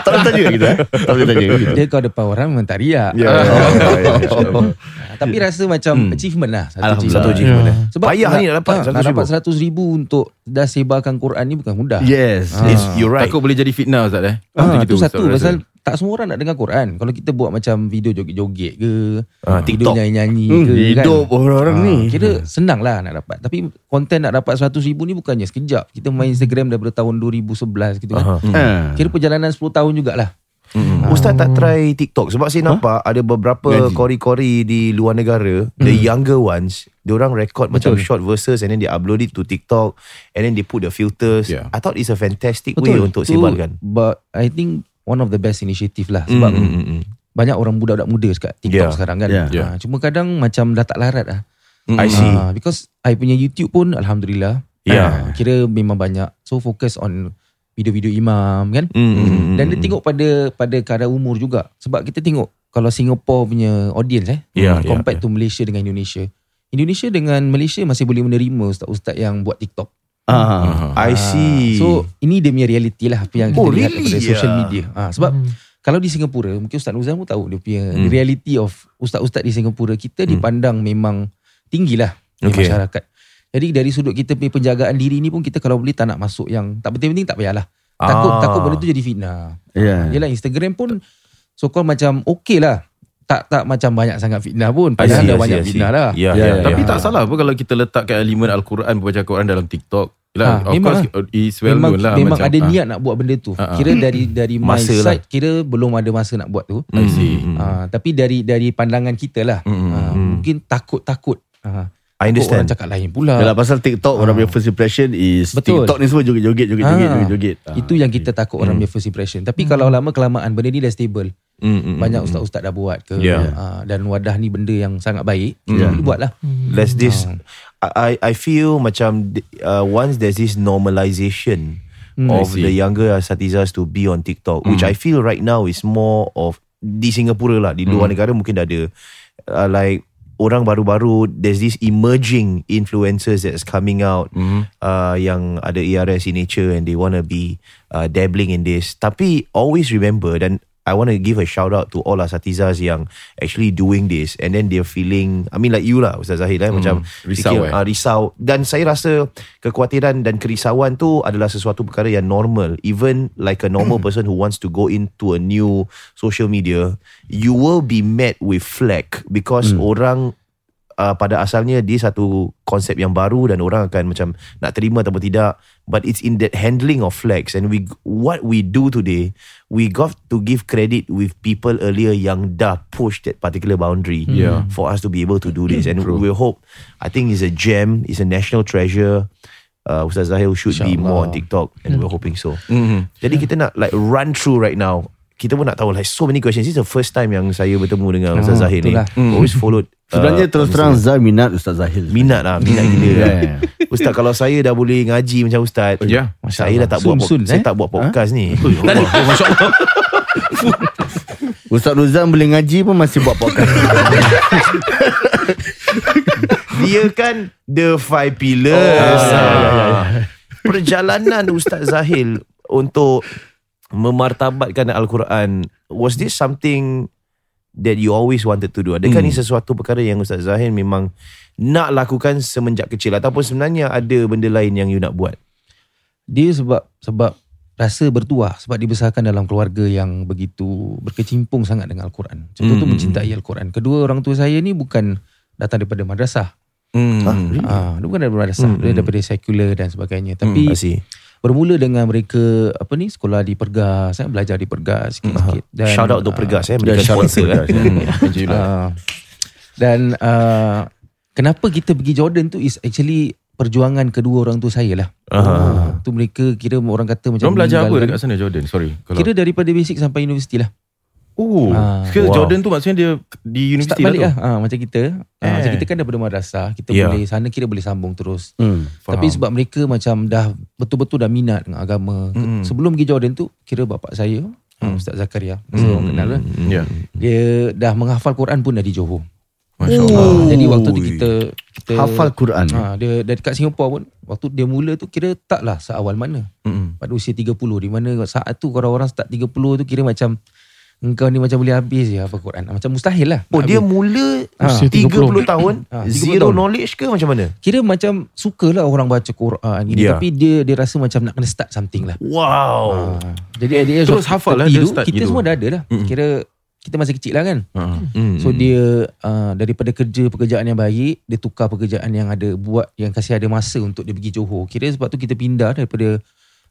Speaker 6: tak boleh tanya kita eh? Tak boleh tanya.
Speaker 4: Dia kau depan orang memang tak riak.
Speaker 6: Ya.
Speaker 4: Ah, Tapi rasa macam achievement lah. Satu achievement.
Speaker 2: je.
Speaker 3: Ya.
Speaker 4: Sebab
Speaker 2: Payah ni nak dapat
Speaker 4: ah,
Speaker 2: 100
Speaker 4: nak dapat
Speaker 2: ribu.
Speaker 4: 100 ribu untuk dah sebarkan Quran ni bukan mudah.
Speaker 6: Yes.
Speaker 2: It's, you're right.
Speaker 1: Takut boleh jadi fitnah Ustaz eh.
Speaker 4: Ah,
Speaker 1: Macam
Speaker 4: tu
Speaker 1: Ustaz
Speaker 4: satu
Speaker 1: rasa.
Speaker 4: pasal tak semua orang nak dengar Quran. Kalau kita buat macam video joget-joget ke,
Speaker 2: Ah,
Speaker 4: video
Speaker 2: TikTok.
Speaker 4: nyanyi-nyanyi
Speaker 6: Hmm,
Speaker 4: ke
Speaker 6: hidup
Speaker 4: kan.
Speaker 6: orang-orang
Speaker 4: Ah,
Speaker 6: ni.
Speaker 4: Kira senang lah nak dapat. Tapi konten nak dapat 100 ribu ni bukannya sekejap. Kita main Instagram daripada tahun 2011 gitu kan.
Speaker 6: Ah.
Speaker 4: Kira perjalanan 10 tahun jugalah.
Speaker 2: Mm. Ustaz tak try TikTok sebab saya nampak ada beberapa
Speaker 6: Ngaji.
Speaker 2: kori-kori di luar negara, the younger ones, dia orang record macam short verses and then they upload it to TikTok and then they put the filters.
Speaker 1: Yeah.
Speaker 2: I thought it's a fantastic way untuk
Speaker 4: Tu-
Speaker 2: sebarkan.
Speaker 4: But I think one of the best initiative lah. Sebab
Speaker 2: Mm, mm, mm.
Speaker 4: banyak orang budak-budak muda kat TikTok
Speaker 2: Yeah.
Speaker 4: sekarang kan.
Speaker 6: Yeah.
Speaker 1: Yeah.
Speaker 4: Ah, cuma kadang macam dah tak larat lah.
Speaker 2: I see.
Speaker 4: Ah, because I punya YouTube pun Alhamdulillah.
Speaker 2: Yeah.
Speaker 4: Ah, kira memang banyak. So focus on video-video imam kan.
Speaker 2: Mm, mm, mm,
Speaker 4: Dan dia
Speaker 2: mm.
Speaker 4: tengok pada pada kadar umur juga. Sebab kita tengok kalau Singapore punya audience eh.
Speaker 2: Yeah,
Speaker 4: compared
Speaker 2: yeah,
Speaker 4: to Malaysia dengan Indonesia. Indonesia dengan Malaysia masih boleh menerima ustaz-ustaz yang buat TikTok.
Speaker 6: Ah.
Speaker 2: I see.
Speaker 4: So ini dia punya reality lah apa yang kita
Speaker 2: Oh,
Speaker 4: lihat
Speaker 2: really?
Speaker 4: daripada social
Speaker 2: Yeah.
Speaker 4: media. Ah, sebab
Speaker 3: Hmm.
Speaker 4: kalau di Singapura mungkin Ustaz Nuzan pun tahu dia punya
Speaker 2: Hmm.
Speaker 4: the reality of ustaz-ustaz di Singapura kita dipandang memang tinggilah
Speaker 2: Okay.
Speaker 4: masyarakat. Jadi dari sudut kita punya penjagaan diri ni pun kita kalau boleh tak nak masuk yang tak penting-penting tak payahlah. Takut
Speaker 2: Ah.
Speaker 4: takut benda tu jadi fitnah.
Speaker 6: Ya.
Speaker 4: Yelah Instagram pun so called macam okey lah. Tak tak macam banyak sangat fitnah pun. Padahal
Speaker 2: see,
Speaker 4: dah
Speaker 2: I see,
Speaker 4: banyak
Speaker 2: see.
Speaker 4: fitnah lah.
Speaker 2: Yeah,
Speaker 6: Ya,
Speaker 2: yeah,
Speaker 6: ya,
Speaker 1: Tapi
Speaker 2: yeah.
Speaker 1: tak salah apa kalau kita letakkan elemen Al-Quran Membaca Quran dalam TikTok. Yalah,
Speaker 4: Ha,
Speaker 1: of
Speaker 4: memang
Speaker 1: course it's well
Speaker 4: memang
Speaker 1: known lah
Speaker 4: memang
Speaker 1: macam,
Speaker 4: ada
Speaker 1: ah.
Speaker 4: niat nak buat benda tu.
Speaker 1: Ah, ah.
Speaker 4: Kira dari dari my
Speaker 2: Masa lah.
Speaker 4: side kira belum ada masa nak buat tu.
Speaker 1: I see.
Speaker 2: Mm.
Speaker 4: Ah, tapi dari dari pandangan kita lah.
Speaker 1: Mm,
Speaker 4: Ah,
Speaker 2: mm.
Speaker 4: Mungkin takut-takut. Ah,
Speaker 2: I
Speaker 4: takut orang
Speaker 2: understand.
Speaker 4: cakap lain pula.
Speaker 6: Yalah pasal TikTok orang punya first impression is
Speaker 4: Betul.
Speaker 6: TikTok ni semua joget-joget joget-joget
Speaker 4: Ah,
Speaker 6: joget-joget. Ah.
Speaker 4: Itu yang kita takut orang punya first impression. Tapi kalau lama kelamaan benda ni dah stable.
Speaker 2: Mm, mm,
Speaker 4: Banyak
Speaker 2: mm, mm.
Speaker 4: ustaz-ustaz dah buat ke.
Speaker 2: Yeah.
Speaker 4: ah, dan wadah ni benda yang sangat baik.
Speaker 2: Yeah.
Speaker 4: Yeah. Buat lah.
Speaker 2: There's this I I feel macam uh, once there's this normalization
Speaker 4: Hmm,
Speaker 2: of the younger asatizas to be on TikTok which I feel right now is more of di Singapura lah di luar negara mungkin dah ada uh, like orang baru-baru there's this emerging influencers that's coming out
Speaker 1: Mhm.
Speaker 2: uh, yang ada ERS in nature and they want to be uh, dabbling in this tapi always remember dan I want to give a shout out to all asatizas yang actually doing this and then they're feeling I mean like you lah Ustaz Zahid eh macam
Speaker 1: risau
Speaker 2: fikir,
Speaker 1: eh.
Speaker 2: ah, risau. Dan saya rasa kekhawatiran dan kerisauan tu adalah sesuatu perkara yang normal. Even like a normal person who wants to go into a new social media you will be met with flack because orang uh, pada asalnya dia satu konsep yang baru dan orang akan macam nak terima ataupun tidak. But it's in that handling of flags. And we what we do today we got to give credit with people earlier yang dah push that particular boundary
Speaker 1: Yeah.
Speaker 2: for us to be able to do this. And we hope I think it's a gem it's a national treasure. Uh, Ustaz Zahil should be more on TikTok and we're hoping so.
Speaker 1: Mhm.
Speaker 2: jadi kita nak like run through right now kita pun nak tahu like so many questions this is the first time yang saya bertemu dengan Ustaz
Speaker 4: Oh,
Speaker 2: Zahir ni
Speaker 4: itulah.
Speaker 2: always followed
Speaker 6: Sebenarnya
Speaker 2: uh,
Speaker 6: terus terang Zai minat Ustaz Zahil.
Speaker 2: Minat lah Minat gila lah
Speaker 6: Yeah.
Speaker 2: Ustaz kalau saya dah boleh ngaji macam Ustaz
Speaker 1: Ya.
Speaker 2: Saya dah tak buat Saya
Speaker 4: eh?
Speaker 2: tak buat podcast ni
Speaker 1: Masya Allah.
Speaker 6: Ustaz Ruzan boleh ngaji pun masih buat podcast.
Speaker 2: Dia kan The five pillars
Speaker 6: Oh,
Speaker 2: Ah. Perjalanan Ustaz Zahil Untuk Memartabatkan Al-Quran Was this something That you always wanted to do Adakah
Speaker 1: Hmm.
Speaker 2: ni sesuatu perkara Yang Ustaz Zahil memang Nak lakukan semenjak kecil Ataupun sebenarnya Ada benda lain yang you nak buat
Speaker 4: Dia sebab sebab rasa bertuah sebab dibesarkan dalam keluarga yang begitu berkecimpung sangat dengan Al-Quran. Contoh tu
Speaker 1: Mm, mm,
Speaker 4: mencintai Al-Quran. Kedua orang tua saya ni bukan datang daripada madrasah.
Speaker 1: Hmm.
Speaker 4: Ah, dia bukan daripada madrasah,
Speaker 2: Mm,
Speaker 4: dia
Speaker 2: mm.
Speaker 4: daripada sekular dan sebagainya. Tapi
Speaker 2: see
Speaker 4: bermula dengan mereka apa ni sekolah di Pergas, saya belajar di Pergas sikit-sikit dan
Speaker 2: Shout out to
Speaker 4: ah,
Speaker 2: Pergas eh Mereka sponsor eh
Speaker 6: Pergas.
Speaker 4: Ah, dan uh, kenapa kita pergi Jordan tu is actually perjuangan kedua orang tua saya lah. Ah, tu mereka kira orang kata macam
Speaker 1: Diorang belajar apa dekat sana Jordan? Sorry. Kalau
Speaker 4: Kira daripada basic sampai universiti lah.
Speaker 1: Oh,
Speaker 4: Ah.
Speaker 1: so
Speaker 2: Wow.
Speaker 1: Jordan tu maksudnya dia di
Speaker 4: Start
Speaker 1: universiti
Speaker 4: balik
Speaker 1: lah
Speaker 4: lah
Speaker 1: tu.
Speaker 4: ha, Macam kita ha,
Speaker 1: Eh.
Speaker 4: Macam kita kan daripada madrasah Kita
Speaker 2: Ya.
Speaker 4: boleh Sana kira boleh sambung terus
Speaker 6: Hmm.
Speaker 1: Faham.
Speaker 4: Tapi sebab mereka macam dah Betul-betul dah minat dengan agama
Speaker 1: Mm.
Speaker 4: Sebelum pergi Jordan tu Kira bapak saya mm. Ustaz Zakaria
Speaker 1: Hmm.
Speaker 4: Orang kenal lah
Speaker 1: Ya.
Speaker 4: Dia dah menghafal Quran pun dari Johor
Speaker 1: Masya
Speaker 6: Oh.
Speaker 1: Allah.
Speaker 4: ha, Jadi waktu tu kita, kita
Speaker 6: Hafal Quran.
Speaker 4: ha, Dia dari dekat Singapura pun Waktu dia mula tu Kira taklah seawal mana
Speaker 1: Mm-mm.
Speaker 4: Pada usia 30 Di mana saat tu Kalau orang start 30 tu Kira macam Engkau ni macam boleh habis je Hafal Quran Macam mustahil lah
Speaker 2: Oh dia
Speaker 4: habis.
Speaker 2: mula
Speaker 3: Usia
Speaker 2: 30 tahun
Speaker 4: Ah, 30
Speaker 2: Zero
Speaker 4: tahun.
Speaker 2: knowledge ke macam mana?
Speaker 4: Kira macam Sukalah orang baca Quran gini,
Speaker 2: Ya.
Speaker 4: Tapi dia dia rasa macam Nak kena start something lah
Speaker 2: Wow
Speaker 4: Ah, Jadi age
Speaker 1: Terus hafal lah
Speaker 4: 30
Speaker 1: dia
Speaker 4: tu,
Speaker 1: start
Speaker 4: Kita
Speaker 1: gitu.
Speaker 4: semua dah ada lah
Speaker 1: Mm-mm.
Speaker 4: Kira Kita masih kecil lah kan
Speaker 1: Ha.
Speaker 2: Hmm.
Speaker 4: So dia uh, Daripada kerja Pekerjaan yang baik Dia tukar pekerjaan yang ada Buat Yang kasih ada masa Untuk dia pergi Johor Kira sebab tu kita pindah Daripada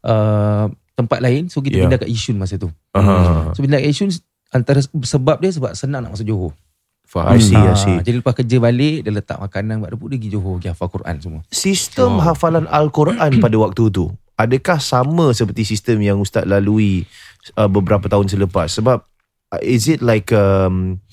Speaker 4: uh, Tempat lain So kita
Speaker 1: Ya.
Speaker 4: pindah kat Yishun masa tu
Speaker 2: Aha.
Speaker 4: So pindah kat Yishun Antara sebab dia Sebab senang nak masuk Johor
Speaker 1: Faham.
Speaker 2: I see, I
Speaker 4: Ah,
Speaker 2: see.
Speaker 4: Jadi lepas kerja balik Dia letak makanan Buat dia pergi Johor Pergi hafal Quran semua
Speaker 2: Sistem hafalan Al-Quran pada waktu tu Adakah sama seperti sistem yang Ustaz lalui uh, beberapa tahun selepas? Sebab uh, is it like um,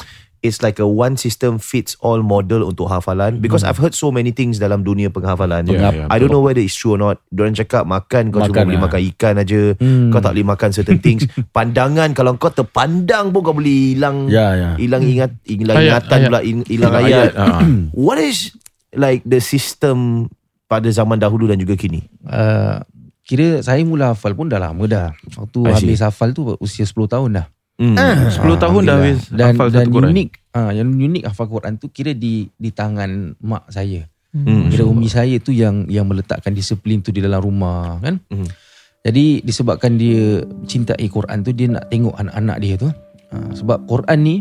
Speaker 2: it's like a one system fits all model untuk hafalan? Because I've heard so many things dalam dunia penghafalan.
Speaker 1: Ya, ya,
Speaker 2: I don't know whether it's true or not. Diorang cakap makan kau cuma
Speaker 6: Makan
Speaker 2: boleh
Speaker 6: lah.
Speaker 2: makan ikan aja.
Speaker 4: Hmm.
Speaker 2: Kau tak boleh makan certain things. Pandangan kalau kau terpandang pun kau boleh hilang
Speaker 6: Ya, ya.
Speaker 2: hilang ingat hilang
Speaker 3: Ayat,
Speaker 2: ingatan
Speaker 3: ayat.
Speaker 2: pula hil- hilang ayat.
Speaker 1: ayat, ah.
Speaker 2: What is like the system pada zaman dahulu dan juga kini?
Speaker 4: uh, Kira saya mula hafal pun dah lama dah Waktu habis hafal tu Usia 10 tahun dah
Speaker 2: Hmm.
Speaker 1: 10 tahun dah habis
Speaker 4: dan,
Speaker 1: hafal
Speaker 4: dan
Speaker 1: satu Quran.
Speaker 4: unik ah yang unik hafal Quran tu kira di di tangan mak saya.
Speaker 2: Hmm.
Speaker 4: Kira umi saya tu yang yang meletakkan disiplin tu di dalam rumah kan.
Speaker 2: Hmm.
Speaker 4: Jadi disebabkan dia cintai Quran tu dia nak tengok anak-anak dia tu. Ah, sebab Quran ni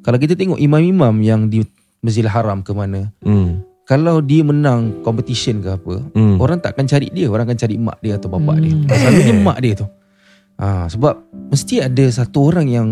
Speaker 4: kalau kita tengok imam-imam yang di Masjidil Haram ke mana,
Speaker 2: Hmm.
Speaker 4: kalau dia menang competition ke apa,
Speaker 2: Hmm.
Speaker 4: orang tak akan cari dia, orang akan cari mak dia atau bapak
Speaker 3: Hmm.
Speaker 4: dia. Selalunya mak dia tu. Ha, sebab mesti ada satu orang yang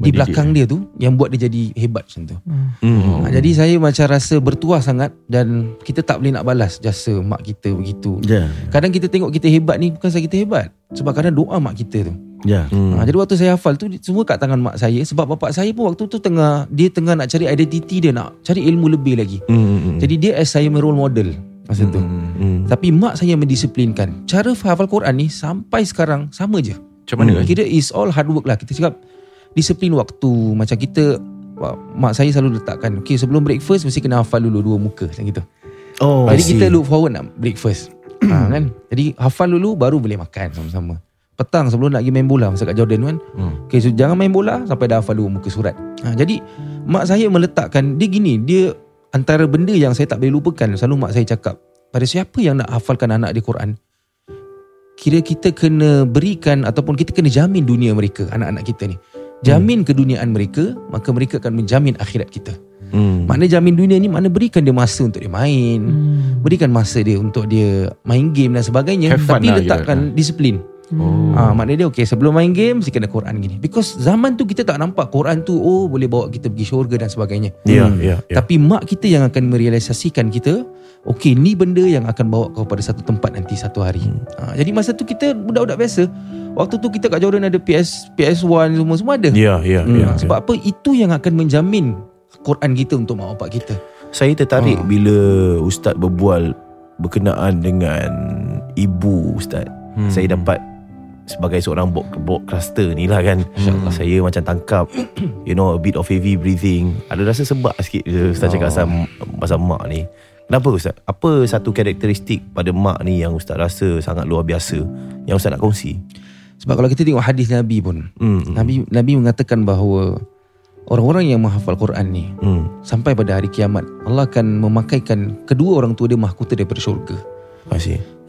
Speaker 4: di belakang dia tu yang buat dia jadi hebat macam tu.
Speaker 2: Hmm.
Speaker 4: Ha, jadi saya macam rasa bertuah sangat dan kita tak boleh nak balas jasa mak kita begitu.
Speaker 6: Ya.
Speaker 4: Kadang kita tengok kita hebat ni bukan sebab kita hebat. Sebab kadang doa mak kita tu.
Speaker 6: Ya.
Speaker 2: Hmm.
Speaker 4: Ha, jadi waktu saya hafal tu semua kat tangan mak saya sebab bapak saya pun waktu tu tengah dia tengah nak cari identiti dia nak cari ilmu lebih lagi.
Speaker 2: Hmm.
Speaker 4: Jadi dia as saya role model masa tu.
Speaker 2: Hmm.
Speaker 4: Tapi mak saya mendisiplinkan. Cara hafal Quran ni sampai sekarang sama je.
Speaker 1: Macam mana?
Speaker 4: Hmm. Kira is all hard work lah. Kita cakap disiplin waktu. Macam kita mak saya selalu letakkan okay sebelum breakfast mesti kena hafal dulu dua muka macam gitu.
Speaker 2: Oh,
Speaker 4: Jadi kita look forward nak breakfast. ha, kan? Jadi hafal dulu baru boleh makan sama-sama. Petang sebelum nak pergi main bola masa kat Jordan kan.
Speaker 1: Hmm.
Speaker 4: Okay, so jangan main bola sampai dah hafal dua muka surat. Ha, jadi mak saya meletakkan dia gini, dia antara benda yang saya tak boleh lupakan selalu mak saya cakap pada siapa yang nak hafalkan anak dia Quran kira kita kena berikan ataupun kita kena jamin dunia mereka anak-anak kita ni. Jamin keduniaan mereka maka mereka akan menjamin akhirat kita.
Speaker 2: Hmm.
Speaker 4: mana jamin dunia ni mana berikan dia masa untuk dia main
Speaker 3: Hmm.
Speaker 4: berikan masa dia untuk dia main game dan sebagainya.
Speaker 1: Have
Speaker 4: tapi
Speaker 1: lah
Speaker 4: letakkan disiplin
Speaker 1: Oh.
Speaker 4: Ah, maknanya dia okay sebelum main game mesti kena Quran gini. Because zaman tu kita tak nampak Quran tu oh boleh bawa kita pergi syurga dan sebagainya.
Speaker 2: Ya, ya, ya.
Speaker 4: Tapi mak kita yang akan merealisasikan kita okay ni benda yang akan bawa kau pada satu tempat nanti satu hari. Ah, jadi masa tu kita budak-budak biasa. Waktu tu kita kat Jordan ada PS PS1 semua semua ada.
Speaker 2: Ya, ya,
Speaker 4: Hmm,
Speaker 2: ya.
Speaker 4: sebab apa itu yang akan menjamin Quran kita untuk mak bapak kita.
Speaker 2: Saya tertarik
Speaker 4: Ah.
Speaker 2: bila ustaz berbual berkenaan dengan ibu ustaz.
Speaker 1: Hmm.
Speaker 2: Saya dapat sebagai seorang bok broadcaster ni lah kan.
Speaker 4: InsyaAllah.
Speaker 2: Saya macam tangkap you know a bit of heavy breathing. Ada rasa sebab sikit bila ustaz cakap pasal, pasal mak ni. Kenapa ustaz? Apa satu karakteristik pada mak ni yang ustaz rasa sangat luar biasa yang ustaz nak kongsi?
Speaker 4: Sebab kalau kita tengok hadis Nabi pun
Speaker 2: Hmm.
Speaker 4: Nabi Nabi mengatakan bahawa orang-orang yang menghafal Quran ni
Speaker 2: Hmm.
Speaker 4: sampai pada hari kiamat Allah akan memakaikan kedua orang tua dia mahkota daripada syurga.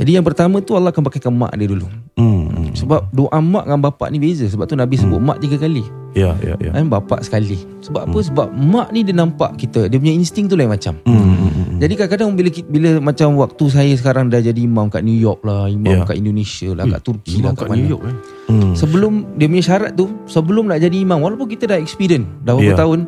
Speaker 4: Jadi yang pertama tu Allah akan pakaikan mak dia dulu.
Speaker 2: Hmm. hmm.
Speaker 4: Sebab doa mak dengan bapak ni beza. Sebab tu Nabi sebut mak tiga kali.
Speaker 2: Ya, ya, ya.
Speaker 4: Dan bapak sekali. Sebab apa? Sebab mak ni dia nampak kita. Dia punya insting tu lain macam.
Speaker 2: Hmm. hmm, hmm.
Speaker 4: Jadi kadang-kadang bila bila macam waktu saya sekarang dah jadi imam kat New York lah, imam
Speaker 2: Ya.
Speaker 4: kat Indonesia lah, kat Turki lah,
Speaker 1: Imam
Speaker 4: kat
Speaker 1: kat
Speaker 4: mana.
Speaker 1: New York eh.
Speaker 2: Hmm.
Speaker 4: Sebelum dia punya syarat tu, sebelum nak jadi imam, walaupun kita dah experience, dah beberapa
Speaker 2: Ya.
Speaker 4: tahun,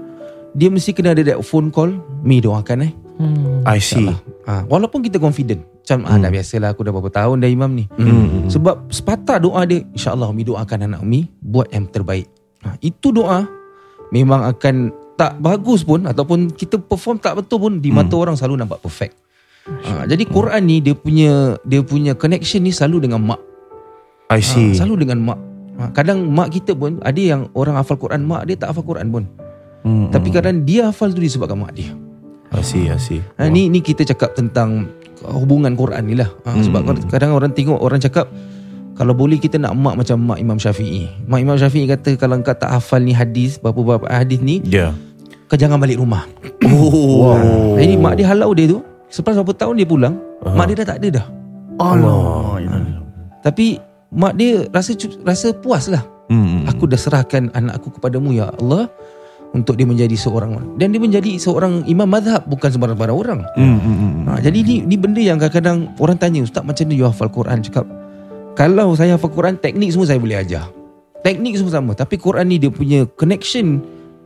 Speaker 4: dia mesti kena ada that phone call, mi doakan eh.
Speaker 3: Hmm.
Speaker 2: I see.
Speaker 4: Ha, walaupun kita confident Macam ah, dah biasalah Aku dah berapa tahun dah imam ni
Speaker 2: Hmm.
Speaker 4: Sebab sepatah doa dia InsyaAllah Umi doakan anak Umi Buat yang terbaik ha, Itu doa memang akan tak bagus pun ataupun kita perform tak betul pun di mata orang selalu nampak perfect. Ha, jadi Quran ni dia punya dia punya connection ni selalu dengan mak.
Speaker 2: I see.
Speaker 4: Ha, selalu dengan mak. Ha, kadang mak kita pun ada yang orang hafal Quran, mak dia tak hafal Quran pun.
Speaker 2: Hmm,
Speaker 4: Tapi kadang dia hafal tu disebabkan mak dia.
Speaker 2: I see, I see.
Speaker 4: Ha, ni ni kita cakap tentang hubungan Quran ni lah. Ha, sebab kadang orang tengok orang cakap kalau boleh kita nak mak macam mak Imam Syafi'i. Mak Imam Syafi'i kata kalau kau tak hafal ni hadis, berapa-berapa hadis ni,
Speaker 2: Ya.
Speaker 4: kau jangan balik rumah.
Speaker 2: Oh.
Speaker 4: Wow. Jadi mak dia halau dia tu, selepas berapa tahun dia pulang, uh-huh. mak dia dah tak ada dah.
Speaker 6: Allah.
Speaker 4: Tapi mak dia rasa rasa puas lah.
Speaker 2: Hmm.
Speaker 4: Aku dah serahkan anak aku kepadamu ya Allah untuk dia menjadi seorang dan dia menjadi seorang imam madhab bukan sembarang-barang orang.
Speaker 2: Hmm, hmm, hmm.
Speaker 4: Ha, jadi ni ni benda yang kadang-kadang orang tanya ustaz macam mana you hafal Quran cakap kalau saya hafal Quran teknik semua saya boleh ajar. Teknik semua sama tapi Quran ni dia punya connection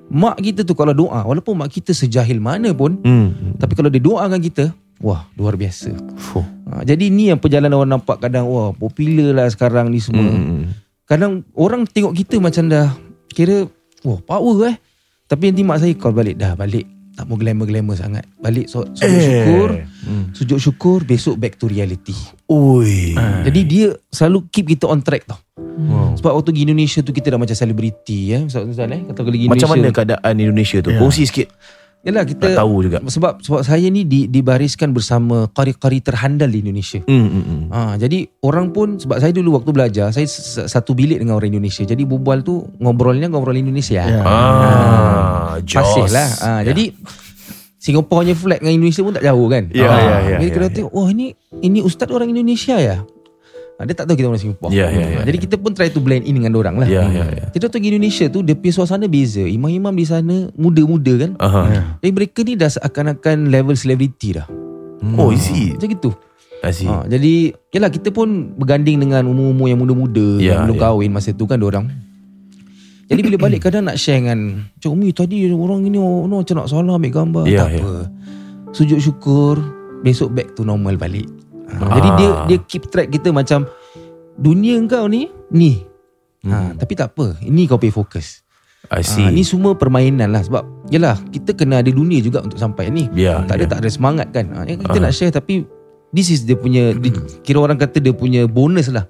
Speaker 4: mak kita tu kalau doa walaupun mak kita sejahil mana pun
Speaker 2: Hmm, hmm.
Speaker 4: tapi kalau dia doakan kita wah luar biasa.
Speaker 2: Fuh.
Speaker 4: Ha, jadi ni yang perjalanan orang nampak kadang wah popular lah sekarang ni semua.
Speaker 2: Hmm.
Speaker 4: Kadang orang tengok kita macam dah kira wah power eh. Tapi nanti mak saya call balik dah balik. Tak mau glamour-glamour sangat. Balik so, sujud
Speaker 2: Eh.
Speaker 4: syukur.
Speaker 2: Hmm.
Speaker 4: Sujud syukur besok back to reality.
Speaker 2: Oi.
Speaker 4: Jadi dia selalu keep kita on track tau.
Speaker 2: Wow.
Speaker 4: Sebab waktu pergi Indonesia tu kita dah macam selebriti eh. Ustaz Ustaz eh kata pergi Indonesia.
Speaker 2: Macam mana keadaan Indonesia tu? Kongsi sikit.
Speaker 4: Yalah kita
Speaker 2: Nak tahu juga.
Speaker 4: sebab sebab saya ni di, dibariskan bersama qari-qari terhandal di Indonesia.
Speaker 2: Hmm, hmm, hmm.
Speaker 4: Ha, jadi orang pun sebab saya dulu waktu belajar saya satu bilik dengan orang Indonesia. Jadi berbual tu ngobrolnya ngobrol Indonesia.
Speaker 6: Ya.
Speaker 2: Ah, Jos.
Speaker 4: Fasih lah. Ha, Jadi Singapore punya flag dengan Indonesia pun tak jauh kan.
Speaker 2: Ya,
Speaker 4: Ha,
Speaker 2: ya, ya,
Speaker 4: Jadi
Speaker 2: ya,
Speaker 4: kita
Speaker 2: ya.
Speaker 4: tengok wah ini ini ustaz orang Indonesia ya. Ha, dia tak tahu kita orang Singapore.
Speaker 2: Ya, ya, ya,
Speaker 4: Jadi kita pun try to blend in dengan orang lah.
Speaker 2: Ya, ya, ya.
Speaker 4: Kita tu pergi Indonesia tu dia punya suasana beza. Imam-imam di sana muda-muda kan.
Speaker 2: Aha.
Speaker 4: Jadi mereka ni dah seakan-akan level selebriti dah.
Speaker 2: Oh, is it?
Speaker 4: Macam gitu.
Speaker 2: I.
Speaker 4: Ha, jadi yalah kita pun berganding dengan umur-umur yang muda-muda
Speaker 2: Ya,
Speaker 4: yang belum
Speaker 2: ya.
Speaker 4: kahwin masa tu kan orang. Jadi bila balik kadang nak share dengan Cik Umi tadi orang ini no, macam nak salah ambil gambar
Speaker 2: Ya,
Speaker 4: tak
Speaker 2: ya.
Speaker 4: apa. Sujud syukur besok back to normal balik. Ha. Jadi dia dia keep track kita macam dunia kau ni ni. Ha, tapi tak apa. Ini kau pay fokus.
Speaker 2: I see.
Speaker 4: Ha, ni semua permainan lah sebab yalah kita kena ada dunia juga untuk sampai ni.
Speaker 2: Ya,
Speaker 4: tak ada
Speaker 2: ya.
Speaker 4: tak ada semangat kan. Ha, kita
Speaker 2: Ah.
Speaker 4: nak share tapi this is dia punya di, kira orang kata dia punya bonus lah.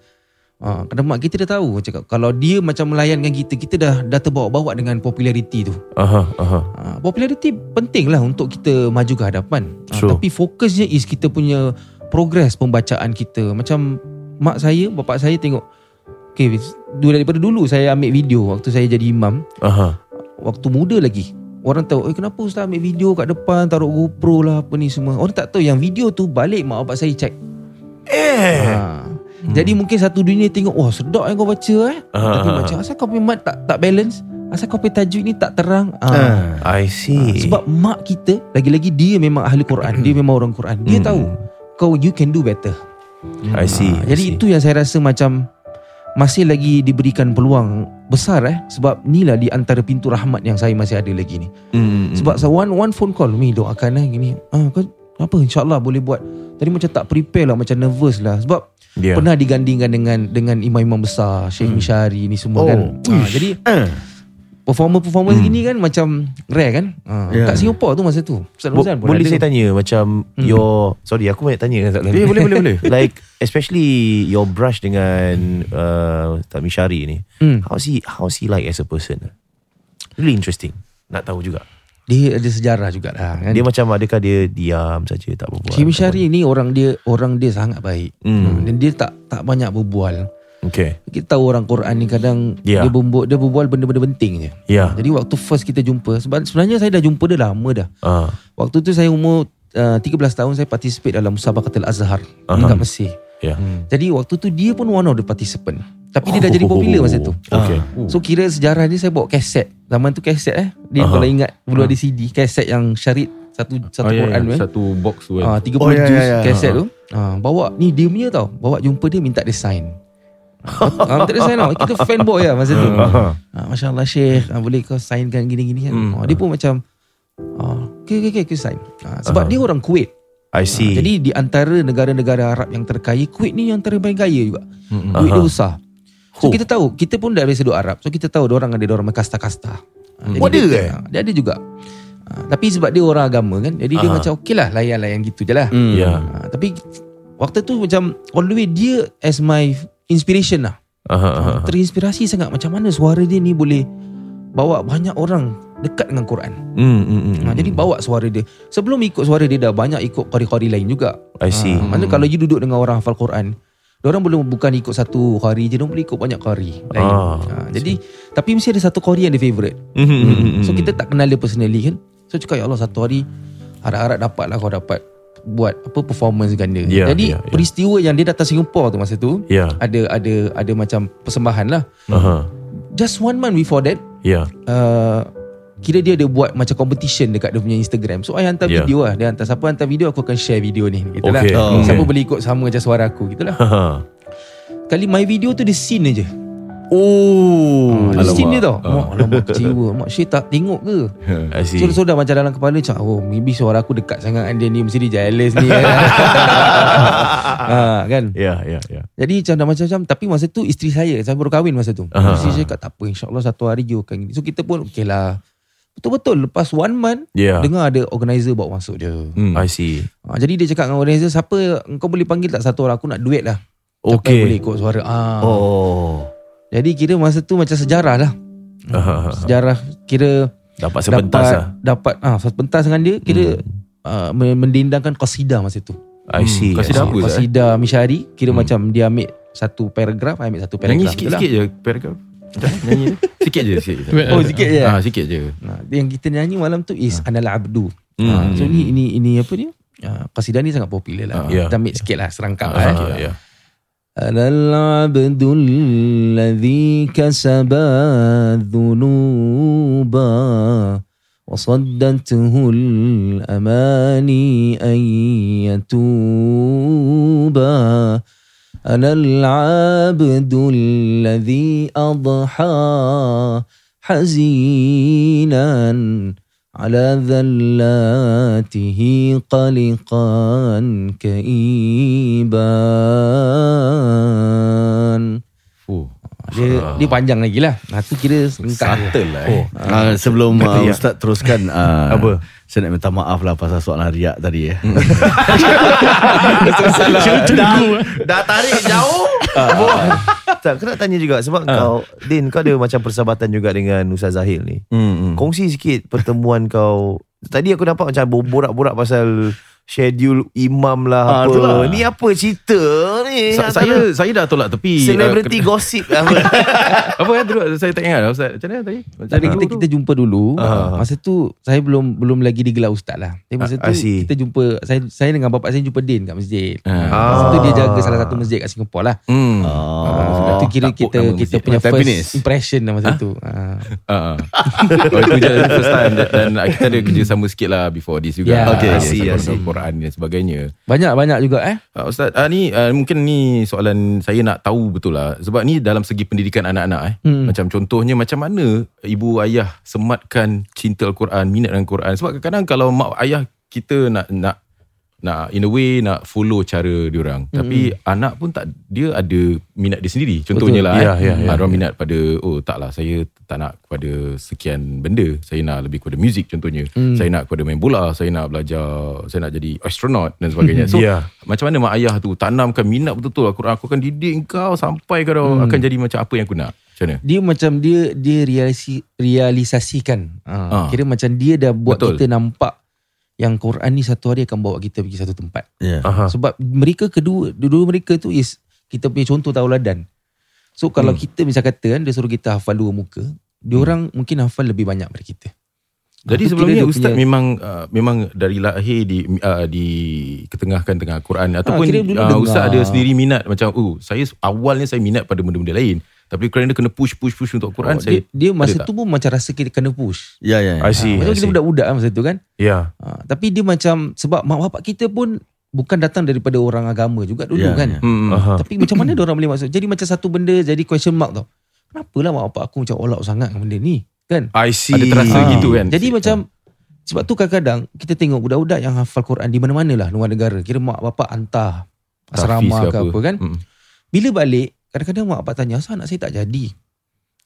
Speaker 4: Ha, kerana mak kita dah tahu cakap kalau dia macam melayankan kita kita dah dah terbawa-bawa dengan populariti tu.
Speaker 2: Aha, aha.
Speaker 4: Ha, populariti penting lah untuk kita maju ke hadapan. Ha,
Speaker 2: True.
Speaker 4: tapi fokusnya is kita punya progress pembacaan kita. Macam mak saya, bapak saya tengok Okay, daripada dulu saya ambil video waktu saya jadi imam
Speaker 2: Aha.
Speaker 4: waktu muda lagi Orang tahu Eh kenapa Ustaz ambil video kat depan Taruh GoPro lah Apa ni semua Orang tak tahu yang video tu Balik mak bapak saya check
Speaker 2: Eh.
Speaker 4: ha. Jadi mungkin satu dunia tengok Wah sedap yang kau baca eh
Speaker 2: Ah,
Speaker 4: Tapi macam Asal kau punya mat tak, tak balance Asal kau punya tajuk ni tak terang ha.
Speaker 2: I see.
Speaker 4: Sebab mak kita Lagi-lagi dia memang ahli Quran Dia memang orang Quran Dia
Speaker 2: Hmm.
Speaker 4: tahu Kau you can do better
Speaker 2: I see.
Speaker 4: ha.
Speaker 2: I
Speaker 4: Jadi
Speaker 2: see.
Speaker 4: itu yang saya rasa macam Masih lagi diberikan peluang Besar eh Sebab ni lah di antara pintu rahmat Yang saya masih ada lagi ni
Speaker 2: Hmm, hmm,
Speaker 4: sebab so one one phone call Mi doakan eh gini ah, kau, Apa insyaAllah boleh buat Tadi macam tak prepare lah Macam nervous lah Sebab
Speaker 2: Ya.
Speaker 4: Pernah digandingkan dengan Dengan imam-imam besar Syekh hmm. Mishari ni semua
Speaker 2: Oh.
Speaker 4: kan ah, Jadi
Speaker 6: Eh.
Speaker 4: Performer-performer hmm. gini kan Macam rare kan ah,
Speaker 6: Ya.
Speaker 4: Kat Singapore tu masa tu Ustaz
Speaker 2: Bo-
Speaker 4: pun
Speaker 2: boleh
Speaker 4: ada.
Speaker 2: saya tanya macam
Speaker 4: Hmm.
Speaker 2: your sorry aku banyak tanya kan.
Speaker 6: Eh, boleh, boleh, boleh.
Speaker 2: like especially your brush dengan uh, Tak Mishari ni.
Speaker 4: Hmm.
Speaker 2: How's he how's he like as a person? Really interesting. Nak tahu juga.
Speaker 4: Dia ada sejarah jugalah kan
Speaker 2: Dia macam adakah dia diam saja tak berbual?
Speaker 4: Syekh Mishari ni orang dia Orang dia sangat baik
Speaker 2: Hmm.
Speaker 4: Dan dia tak tak banyak berbual
Speaker 2: Okay.
Speaker 4: Kita tahu orang Quran ni kadang
Speaker 2: Ya.
Speaker 4: dia berbual, dia berbual benda-benda penting je.
Speaker 2: Ya.
Speaker 4: Jadi waktu first kita jumpa sebab sebenarnya saya dah jumpa dia lama dah.
Speaker 2: Ah.
Speaker 4: Waktu tu saya umur uh, 13 tahun saya participate dalam Musabaqatul Azhar
Speaker 2: Aha.
Speaker 4: dekat Mesir.
Speaker 2: Ya.
Speaker 4: Jadi waktu tu dia pun one of the participant. Tapi dia dah jadi popular masa tu.
Speaker 2: Okay.
Speaker 4: So kira sejarah ni saya bawa kaset. Zaman tu kaset eh. Dia
Speaker 2: Aha.
Speaker 4: kalau ingat dulu ada CD kaset yang syarit satu satu
Speaker 3: Oh, ya,
Speaker 4: Quran
Speaker 3: ya,
Speaker 4: tu eh.
Speaker 3: Satu box tu
Speaker 4: Ah,
Speaker 3: kan.
Speaker 4: 30
Speaker 6: Oh, ya,
Speaker 4: juz
Speaker 6: ya, ya.
Speaker 4: kaset tu. Ah, bawa ni dia punya tau. Bawa jumpa dia minta dia sign. Ah, minta dia sign tau. Kita fanboy lah masa tu. Ah, Masya Allah Syekh ah, Boleh kau signkan gini-gini kan
Speaker 2: Hmm.
Speaker 4: ah, Dia pun macam ah, Okay okay okay aku sign ah, Sebab
Speaker 2: Aha.
Speaker 4: dia orang Kuwait
Speaker 2: I see.
Speaker 4: ah, Jadi di antara negara-negara Arab yang terkaya Kuwait ni yang paling kaya juga
Speaker 2: Mm-mm.
Speaker 4: Kuwait dia
Speaker 2: Aha.
Speaker 4: besar So
Speaker 2: Huh.
Speaker 4: kita tahu Kita pun dari sudut Arab So kita tahu orang ada orang kasta-kasta Ah, jadi
Speaker 2: Oh, ada
Speaker 4: dia,
Speaker 2: eh?
Speaker 4: ah, Dia ada juga Ah, Tapi sebab dia orang agama kan Jadi dia
Speaker 2: Ah.
Speaker 4: macam okey lah Layan-layan gitu je lah
Speaker 6: Hmm.
Speaker 1: Ya.
Speaker 4: Ah, Tapi Waktu tu macam All the way dia As my inspiration lah
Speaker 1: Aha, aha.
Speaker 4: Ah, Terinspirasi sangat Macam mana suara dia ni boleh Bawa banyak orang Dekat dengan Quran
Speaker 1: Hmm, hmm, hmm.
Speaker 4: Ha, jadi bawa suara dia. Sebelum ikut suara dia dah banyak ikut qari-qari lain juga.
Speaker 2: I see.
Speaker 4: Ha, mana kalau you duduk dengan orang hafal Quran, orang belum bukan ikut satu qari je, dia boleh ikut banyak qari lain.
Speaker 1: Ah,
Speaker 4: ha, jadi tapi mesti ada satu qari yang dia favourite.
Speaker 1: Hmm, hmm, hmm, hmm.
Speaker 4: So kita tak kenal dia personally kan. So cakap ya Allah satu hari harap-harap dapat lah kau dapat buat apa performance ganda.
Speaker 1: Ya,
Speaker 4: jadi
Speaker 1: ya, ya.
Speaker 4: peristiwa yang dia datang Singapore tu masa tu
Speaker 1: Ya.
Speaker 4: ada ada ada macam persembahan lah.
Speaker 1: Aha.
Speaker 4: Just one month before that
Speaker 1: Ya.
Speaker 4: uh, kira dia ada buat macam competition dekat dia punya Instagram. So I hantar
Speaker 1: Ya.
Speaker 4: video lah. Dia hantar siapa hantar video aku akan share video ni gitu lah.
Speaker 1: Okay.
Speaker 6: Oh.
Speaker 4: Siapa boleh ikut sama macam suara aku gitu lah.
Speaker 1: Haha.
Speaker 4: Kali my video tu dia scene je.
Speaker 1: Oh.
Speaker 4: Dia scene dia tau.
Speaker 1: Ah.
Speaker 4: Mak alamak kecewa. Mak Syed tak tengok ke?
Speaker 1: See.
Speaker 4: So, dah macam dalam kepala macam oh maybe suara aku dekat sangat dengan dia ni mesti dia jealous ni. ha, kan?
Speaker 1: Ya, ya, ya.
Speaker 4: Jadi macam dah macam-macam Tapi masa tu isteri saya Saya baru kahwin masa tu
Speaker 1: Aha.
Speaker 4: Isteri saya cakap tak apa InsyaAllah satu hari you akan gini So kita pun okay lah Betul-betul Lepas one month
Speaker 1: Ya.
Speaker 4: Dengar ada organizer bawa masuk je
Speaker 1: Hmm.
Speaker 2: I see.
Speaker 4: ha, Jadi dia cakap dengan organizer Siapa Kau boleh panggil tak satu orang Aku nak duet lah Siapa
Speaker 1: Okay.
Speaker 4: yang boleh ikut suara ah.
Speaker 6: Oh.
Speaker 4: Jadi kira masa tu Macam sejarah lah
Speaker 1: Aha.
Speaker 4: Sejarah Kira
Speaker 1: Dapat sepentas
Speaker 4: dapat,
Speaker 1: lah.
Speaker 4: Dapat ah, Sepentas dengan dia Kira ah, mendendangkan qasidah masa tu
Speaker 2: I see.
Speaker 1: Hmm,
Speaker 2: see.
Speaker 1: dah apa Zat?
Speaker 4: Qasidah Mishari Kira
Speaker 1: Hmm.
Speaker 4: macam dia ambil Satu paragraf I ambil satu paragraf
Speaker 1: Nyanyi
Speaker 4: tu lah.
Speaker 1: sikit-sikit je paragraf. Nyanyi? Sikit je, sikit
Speaker 4: Oh sikit je
Speaker 1: Ah, sikit je.
Speaker 4: Nah, yang kita nyanyi malam tu is Anal Abdu.
Speaker 1: Hmm.
Speaker 4: Ha, so ni ini ini apa dia? Uh, qasidah ni sangat popular lah.
Speaker 1: Ah, ya.
Speaker 4: Kita ambil sikit lah serangkap
Speaker 1: Ah,
Speaker 4: lah.
Speaker 1: ya, ya.
Speaker 4: أنا العبد الذي كسب الذنوب وصدته الأماني أن يتوبا أنا العبد الذي أضحى حزينا على ذلاته قلقا كئيبا
Speaker 1: Oh.
Speaker 4: dia, dia panjang lagi lah Nah tu kira sengkak
Speaker 1: Subtle lah eh.
Speaker 6: Uh, sebelum uh,
Speaker 2: ya.
Speaker 6: Ustaz teruskan uh,
Speaker 2: Apa?
Speaker 6: Saya nak minta maaf lah Pasal soalan riak tadi eh.
Speaker 2: dah, dah tarik jauh. tak, aku nak tanya juga sebab kau Din kau ada macam persahabatan juga dengan Ustaz Zahil ni.
Speaker 1: Hmm, hmm.
Speaker 2: Kongsi sikit pertemuan kau. Tadi aku nampak macam borak-borak pasal schedule imam lah
Speaker 6: Ah,
Speaker 2: apa.
Speaker 6: itulah.
Speaker 2: Ni apa cerita ni?
Speaker 1: Sa- saya saya dah tolak tepi.
Speaker 2: celebrity
Speaker 1: uh,
Speaker 2: gossip apa?
Speaker 1: apa ya dulu saya tak ingat lah Ustaz. Macam mana tadi? Macam mana
Speaker 4: kita
Speaker 1: dulu?
Speaker 4: kita jumpa dulu.
Speaker 2: Ah.
Speaker 4: Masa tu saya belum belum lagi digelar ustaz lah. Tapi masa
Speaker 2: I
Speaker 4: tu
Speaker 2: see.
Speaker 4: kita jumpa saya saya dengan bapak saya jumpa Din kat masjid.
Speaker 1: Ah.
Speaker 4: Masa tu dia jaga salah satu masjid kat Singapore lah.
Speaker 1: Hmm.
Speaker 4: Ah, itu kira
Speaker 1: Takut
Speaker 4: kita kita punya
Speaker 6: Tampines.
Speaker 4: first impression lah masa tu. Ah.
Speaker 1: Ah, ah. oh, itu je first time dan, dan kita ada kerja sama sikit lah before this juga.
Speaker 4: Yeah.
Speaker 2: Okay, I
Speaker 1: Ah,
Speaker 2: see, I
Speaker 1: pasal
Speaker 2: see.
Speaker 1: Quran dan sebagainya.
Speaker 4: Banyak-banyak juga eh.
Speaker 1: Uh, Ustaz, uh, ni uh, mungkin ni soalan saya nak tahu betul lah. Sebab ni dalam segi pendidikan anak-anak eh.
Speaker 4: Hmm.
Speaker 1: Macam contohnya macam mana ibu ayah sematkan cinta Al-Quran, minat dengan Quran. Sebab kadang-kadang kalau mak ayah kita nak nak nak in a way nak follow cara diorang. Hmm. Tapi anak pun tak dia ada minat dia sendiri. Contohnya
Speaker 4: Betul.
Speaker 1: lah
Speaker 2: Ya,
Speaker 1: eh.
Speaker 2: ya, ya,
Speaker 1: Ah, Diorang minat pada oh taklah saya tak nak kepada sekian benda. Saya nak lebih kepada muzik contohnya.
Speaker 4: Hmm.
Speaker 1: Saya nak kepada main bola, saya nak belajar, saya nak jadi astronaut dan sebagainya. So
Speaker 2: Ya.
Speaker 1: macam mana mak ayah tu tanamkan minat betul-betul Al-Quran aku akan didik kau sampai kau hmm. akan jadi macam apa yang aku nak. Macam mana?
Speaker 4: Dia macam dia dia realisi, realisasikan. Ah,
Speaker 1: Ah.
Speaker 4: Kira macam dia dah buat
Speaker 1: Betul.
Speaker 4: kita nampak yang Quran ni satu hari akan bawa kita pergi satu tempat.
Speaker 6: yeah.
Speaker 2: Aha.
Speaker 4: Sebab mereka kedua dua mereka tu is kita punya contoh tauladan. So kalau
Speaker 1: Hmm.
Speaker 4: kita misal kata kan dia suruh kita hafal dua muka, dia orang mungkin hafal lebih banyak daripada kita.
Speaker 1: Jadi
Speaker 4: Itu
Speaker 1: sebelum ni ustaz
Speaker 4: punya-
Speaker 1: memang uh, memang dari lahir di uh, di ketengahkan tengah Quran ataupun
Speaker 4: kira dulu
Speaker 1: uh,
Speaker 4: dengar.
Speaker 1: ustaz ada sendiri minat macam oh saya awalnya saya minat pada benda-benda lain tapi kerana kena push push push untuk Quran
Speaker 4: Oh,
Speaker 1: saya
Speaker 4: dia, dia masa
Speaker 1: tak?
Speaker 4: tu pun macam rasa kita kena push.
Speaker 6: Ya ya.
Speaker 2: I
Speaker 6: ya.
Speaker 2: see.
Speaker 4: Macam
Speaker 2: I
Speaker 4: kita budak-budak kan masa tu kan.
Speaker 2: Ya.
Speaker 4: Ha, tapi dia macam sebab mak bapak kita pun bukan datang daripada orang agama juga dulu
Speaker 6: Ya,
Speaker 4: kan.
Speaker 6: ya.
Speaker 1: Hmm.
Speaker 2: Aha.
Speaker 4: Tapi macam mana dia orang boleh masuk? Jadi macam satu benda jadi question mark tau. Kenapalah mak bapak aku macam all out sangat dengan benda ni? Kan?
Speaker 2: I see.
Speaker 1: Ada terasa
Speaker 4: Ah.
Speaker 1: gitu kan.
Speaker 4: Jadi macam sebab tu kadang-kadang kita tengok budak-budak yang hafal Quran di mana-mana lah luar negara. Kira mak bapak hantar asrama ke apa, kan.
Speaker 1: Hmm.
Speaker 4: Bila balik kadang-kadang mak bapak tanya asal anak saya tak jadi.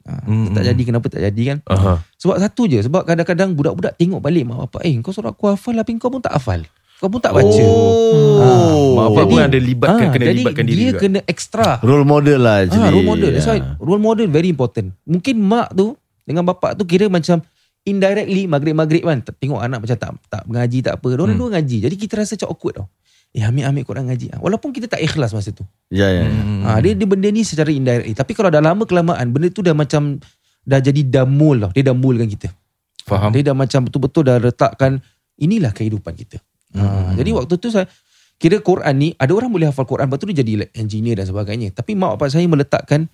Speaker 4: Ha, mm tak jadi kenapa tak jadi kan?
Speaker 2: Aha.
Speaker 4: Sebab satu je sebab kadang-kadang budak-budak tengok balik mak bapak, eh kau suruh aku hafal tapi kau pun tak hafal. Kau pun tak baca.
Speaker 2: Oh.
Speaker 1: Mak bapak
Speaker 4: Jadi-
Speaker 1: pun ada libatkan
Speaker 4: Ah,
Speaker 1: kena
Speaker 4: jadi
Speaker 1: libatkan diri
Speaker 4: dia
Speaker 1: juga.
Speaker 4: kena extra.
Speaker 6: Role model lah actually.
Speaker 4: Ah, role model. That's why
Speaker 6: Yeah.
Speaker 4: role model very important. Mungkin mak tu dengan bapak tu kira macam indirectly maghrib-maghrib kan tengok anak macam tak tak mengaji tak apa. Diorang
Speaker 1: Hmm.
Speaker 4: dua ngaji. Jadi kita rasa macam awkward tau. Eh ambil-ambil Quran ngaji. Ah, Walaupun kita tak ikhlas masa tu.
Speaker 6: Ya ya.
Speaker 1: Hmm.
Speaker 4: Ah, dia, dia benda ni secara indirectly. Tapi kalau dah lama kelamaan benda tu dah macam dah jadi damul tau. Dia dah mulkan kita.
Speaker 1: Faham.
Speaker 4: Dia dah macam betul-betul dah letakkan inilah kehidupan kita. Ha, jadi waktu tu saya kira Quran ni ada orang boleh hafal Quran lepas tu dia jadi like engineer dan sebagainya. Tapi mak bapak saya meletakkan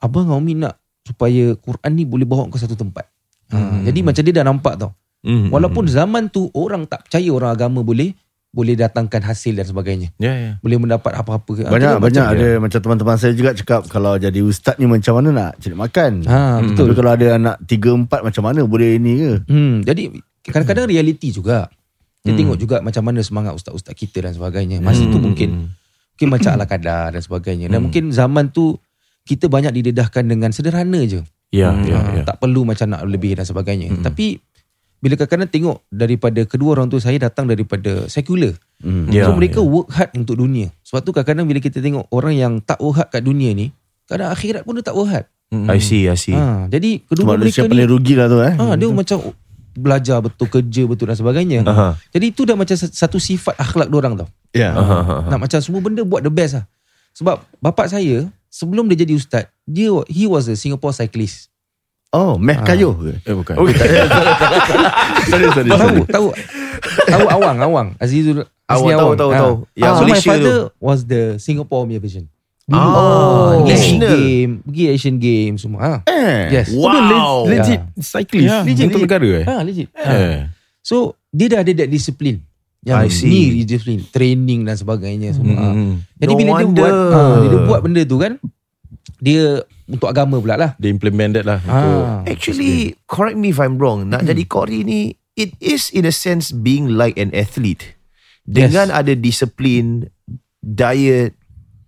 Speaker 4: abang Umi nak supaya Quran ni boleh bawa ke satu tempat. Ha, Jadi macam dia dah nampak tau.
Speaker 1: Hmm.
Speaker 4: Walaupun zaman tu orang tak percaya orang agama boleh boleh datangkan hasil dan sebagainya.
Speaker 1: Ya ya.
Speaker 4: Boleh mendapat apa-apa.
Speaker 6: Banyak
Speaker 4: Kita
Speaker 6: banyak
Speaker 4: macam-
Speaker 6: ada macam teman-teman saya juga cakap kalau jadi ustaz ni macam mana nak cari makan.
Speaker 4: Ha, betul.
Speaker 6: Tapi kalau ada anak 3 4 macam mana boleh ni ke?
Speaker 4: Hmm, jadi kadang-kadang reality juga. Dia tengok juga macam mana semangat ustaz-ustaz kita dan sebagainya. Masa tu mungkin mungkin macam ala kadar dan sebagainya. Dan mungkin zaman tu kita banyak didedahkan dengan sederhana je.
Speaker 1: Ya ya
Speaker 4: Ah,
Speaker 1: ya.
Speaker 4: Tak perlu macam nak lebih dan sebagainya. Tapi bila kadang-kadang tengok daripada kedua orang tu saya datang daripada sekular.
Speaker 6: Hmm.
Speaker 1: Ya,
Speaker 4: so mereka
Speaker 1: ya.
Speaker 4: work hard untuk dunia. Sebab tu kadang-kadang bila kita tengok orang yang tak work hard kat dunia ni, kadang akhirat pun dia tak work hard.
Speaker 2: I see, I see.
Speaker 4: Ha, jadi kedua
Speaker 6: Sebab
Speaker 4: mereka
Speaker 6: siapa
Speaker 4: ni
Speaker 6: paling rugi lah tu eh.
Speaker 4: Ah, dia macam belajar betul, kerja betul dan sebagainya.
Speaker 2: Aha.
Speaker 4: Jadi itu dah macam satu sifat akhlak orang tau.
Speaker 6: Ya.
Speaker 4: Nak macam semua benda buat the best lah. Sebab bapak saya sebelum dia jadi ustaz, dia he was a Singapore cyclist.
Speaker 6: Oh, meh kayu ke?
Speaker 1: Eh bukan.
Speaker 6: sorry, sorry.
Speaker 4: Tahu, tahu. Tahu awang, awang. Azizul
Speaker 2: Awang, tahu, tahu,
Speaker 4: Ah.
Speaker 2: tahu. Yang
Speaker 4: Ah, so my father was the Singapore punya version.
Speaker 2: Oh,
Speaker 4: Pergi Asian
Speaker 2: national.
Speaker 4: game, pergi Asian game semua. Ha.
Speaker 6: Eh.
Speaker 4: Yes.
Speaker 2: Wow.
Speaker 1: Legit cyclist.
Speaker 3: Ya,
Speaker 1: Legit untuk negara eh.
Speaker 4: Ha, legit. Ha.
Speaker 1: Eh.
Speaker 4: So dia dah ada that discipline. Yang
Speaker 2: I see.
Speaker 4: ni discipline, training dan sebagainya semua. Ha.
Speaker 1: Hmm.
Speaker 4: Jadi
Speaker 2: No
Speaker 4: bila dia
Speaker 2: wonder.
Speaker 4: buat ha, bila dia buat benda tu kan dia untuk agama pula lah.
Speaker 1: Dia implement that lah untuk
Speaker 4: Ha.
Speaker 2: Actually, correct me if I'm wrong. Nak jadi Qori ni, it is in a sense being like an athlete. Dengan ada disiplin, diet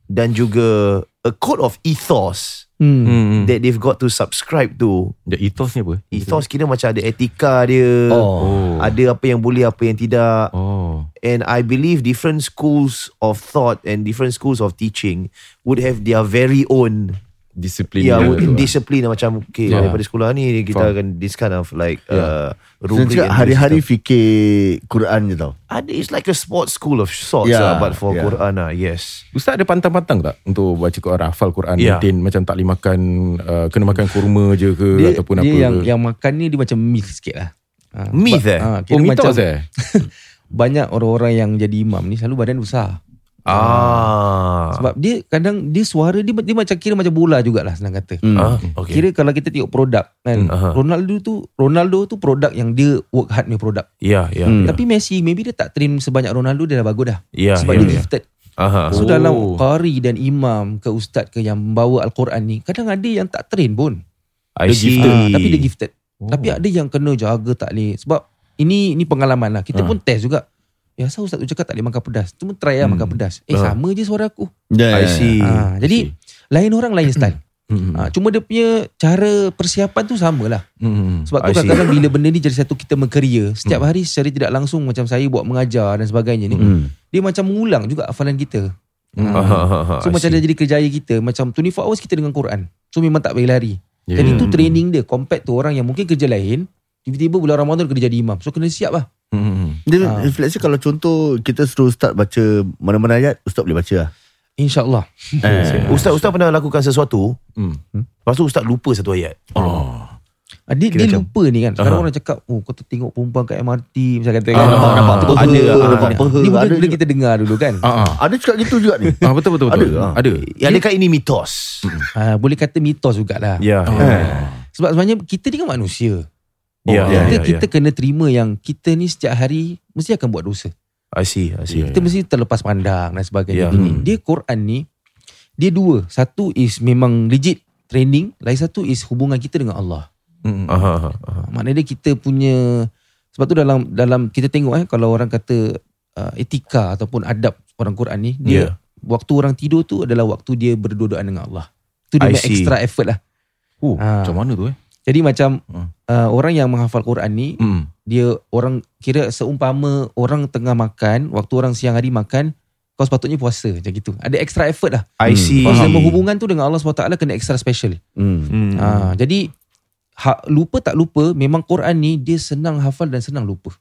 Speaker 2: dan juga a code of ethos
Speaker 4: Hmm.
Speaker 1: hmm.
Speaker 2: that they've got to subscribe to.
Speaker 1: The ethos ni apa?
Speaker 2: Ethos kira macam ada etika dia.
Speaker 4: Oh.
Speaker 2: Ada apa yang boleh, apa yang tidak.
Speaker 1: Oh.
Speaker 2: And I believe different schools of thought and different schools of teaching would have their very own
Speaker 1: Disiplin
Speaker 2: yeah,
Speaker 1: dia tu lah.
Speaker 2: discipline macam okay,
Speaker 1: Yeah.
Speaker 2: daripada sekolah ni kita
Speaker 1: Faham.
Speaker 2: akan this kind of like
Speaker 1: Yeah.
Speaker 2: uh,
Speaker 6: cakap
Speaker 2: and
Speaker 6: hari-hari fikir Quran je tau.
Speaker 2: ada it's like a sports school of sorts
Speaker 6: Yeah,
Speaker 2: lah, but for
Speaker 6: yeah.
Speaker 2: Quran lah, yes.
Speaker 1: Ustaz ada pantang-pantang tak untuk baca Quran, hafal Quran,
Speaker 2: Ya.
Speaker 1: maintain macam tak boleh makan, uh, kena makan kurma je ke
Speaker 4: Dia,
Speaker 1: ataupun
Speaker 4: dia
Speaker 1: apa
Speaker 4: yang
Speaker 1: ke?
Speaker 4: yang makan ni dia macam myth sikit lah. Ha,
Speaker 2: Myth eh?
Speaker 4: Ha,
Speaker 1: oh, mitos
Speaker 4: macam
Speaker 1: eh?
Speaker 4: banyak orang-orang yang jadi imam ni selalu badan besar.
Speaker 2: Ah.
Speaker 4: Sebab dia kadang dia suara dia, dia macam kira macam bola jugalah senang kata.
Speaker 6: Hmm.
Speaker 2: ah, okay.
Speaker 4: Kira kalau kita tengok produk kan
Speaker 2: Hmm, aha.
Speaker 4: Ronaldo tu Ronaldo tu produk yang dia work hard punya produk.
Speaker 2: Ya, ya.
Speaker 6: Hmm.
Speaker 4: Tapi Messi maybe dia tak train sebanyak Ronaldo dia dah bagus dah.
Speaker 2: Ya,
Speaker 4: Sebab
Speaker 2: ya,
Speaker 4: dia
Speaker 2: ya.
Speaker 4: gifted.
Speaker 2: Aha.
Speaker 4: So
Speaker 1: Oh.
Speaker 4: dalam qari dan imam ke ustaz ke yang membawa al-Quran ni kadang ada yang tak train pun.
Speaker 2: I see.
Speaker 4: Ah, tapi dia gifted.
Speaker 1: Oh.
Speaker 4: Tapi ada yang kena jaga tak boleh sebab ini ini pengalaman lah. Kita
Speaker 1: Ah.
Speaker 4: pun test juga. Ya asal ustaz tu cakap tak boleh makan pedas. Cuma try lah
Speaker 1: Hmm.
Speaker 4: makan pedas. Eh
Speaker 2: Ah.
Speaker 4: sama je suara aku.
Speaker 6: Ya,
Speaker 2: I
Speaker 6: ya, ya.
Speaker 2: see.
Speaker 4: Ah, jadi lain orang lain style.
Speaker 1: Hmm.
Speaker 4: Ah, cuma dia punya cara persiapan tu sama lah.
Speaker 1: Hmm.
Speaker 4: Sebab
Speaker 2: I
Speaker 4: tu
Speaker 2: see.
Speaker 4: kadang-kadang bila benda ni jadi satu kita mengkeria. Setiap hari secara tidak langsung macam saya buat mengajar dan sebagainya ni.
Speaker 6: Hmm.
Speaker 4: Dia macam mengulang juga hafalan kita.
Speaker 1: Hmm.
Speaker 2: Aha, aha, aha,
Speaker 4: So
Speaker 2: I
Speaker 4: macam
Speaker 2: see.
Speaker 4: dia jadi kerjaya kita Macam 24 hours kita dengan Quran So memang tak boleh lari
Speaker 1: Yeah.
Speaker 4: Jadi itu training dia Compared tu orang yang mungkin kerja lain Tiba-tiba bulan Ramadan kena jadi imam So kena siap lah
Speaker 1: Hmm.
Speaker 6: Dia,
Speaker 4: Ah.
Speaker 6: let's say kalau contoh kita suruh ustaz baca mana-mana ayat, ustaz boleh baca lah.
Speaker 4: InsyaAllah
Speaker 6: Eh.
Speaker 2: Ustaz-ustaz pernah lakukan sesuatu,
Speaker 1: Hmm.
Speaker 2: lepas tu ustaz lupa satu ayat.
Speaker 1: Oh.
Speaker 4: Ah, Dia,
Speaker 2: Kira
Speaker 4: dia
Speaker 2: macam-
Speaker 4: lupa ni kan Sekarang
Speaker 2: Aha.
Speaker 4: orang cakap Oh kau tu tengok perempuan kat MRT Macam kata
Speaker 6: Ah,
Speaker 4: kan
Speaker 6: nampak- nampak
Speaker 4: Ah,
Speaker 6: peha,
Speaker 4: Ada
Speaker 6: nampak
Speaker 4: ah,
Speaker 6: peha,
Speaker 4: Ni benda
Speaker 6: juga.
Speaker 4: kita dengar dulu kan
Speaker 1: Ah, ah.
Speaker 6: Ada cakap gitu juga ni.
Speaker 1: Ah, betul betul betul.
Speaker 6: Ada, ah.
Speaker 1: Ada.
Speaker 2: Ya, adakah ini mitos?
Speaker 4: ah, Boleh kata mitos jugalah
Speaker 2: Ya.
Speaker 6: Eh.
Speaker 4: Sebab sebenarnya kita ni kan manusia
Speaker 2: Ya,
Speaker 1: Oh,
Speaker 2: ya,
Speaker 4: kita,
Speaker 2: ya,
Speaker 4: kita
Speaker 2: ya.
Speaker 4: kena terima yang Kita ni setiap hari Mesti akan buat dosa
Speaker 2: I see, I see.
Speaker 1: Ya.
Speaker 4: Kita mesti terlepas pandang dan sebagainya.
Speaker 2: Ya.
Speaker 4: Ini
Speaker 1: Hmm.
Speaker 4: Dia Quran ni dia dua. Satu is memang legit training, lain satu is hubungan kita dengan Allah.
Speaker 1: Hmm.
Speaker 2: Aha, aha, aha.
Speaker 4: Maknanya dia kita punya sebab tu dalam dalam kita tengok eh kalau orang kata uh, etika ataupun adab orang Quran ni dia
Speaker 2: Ya.
Speaker 4: waktu orang tidur tu adalah waktu dia berdua-duaan dengan Allah. Tu dia extra effort lah.
Speaker 1: Oh,
Speaker 4: Ah.
Speaker 1: macam mana tu eh?
Speaker 4: Jadi macam
Speaker 1: Hmm.
Speaker 4: uh, orang yang menghafal Quran ni
Speaker 1: Hmm.
Speaker 4: dia orang kira seumpama orang tengah makan, waktu orang siang hari makan, kau sepatutnya puasa macam gitu. Ada extra effort lah.
Speaker 2: I see.
Speaker 4: Kau selama hubungan tu dengan Allah SWT kena extra special.
Speaker 6: Hmm.
Speaker 2: Hmm.
Speaker 4: Ha, jadi ha, lupa tak lupa memang Quran ni dia senang hafal dan senang lupa.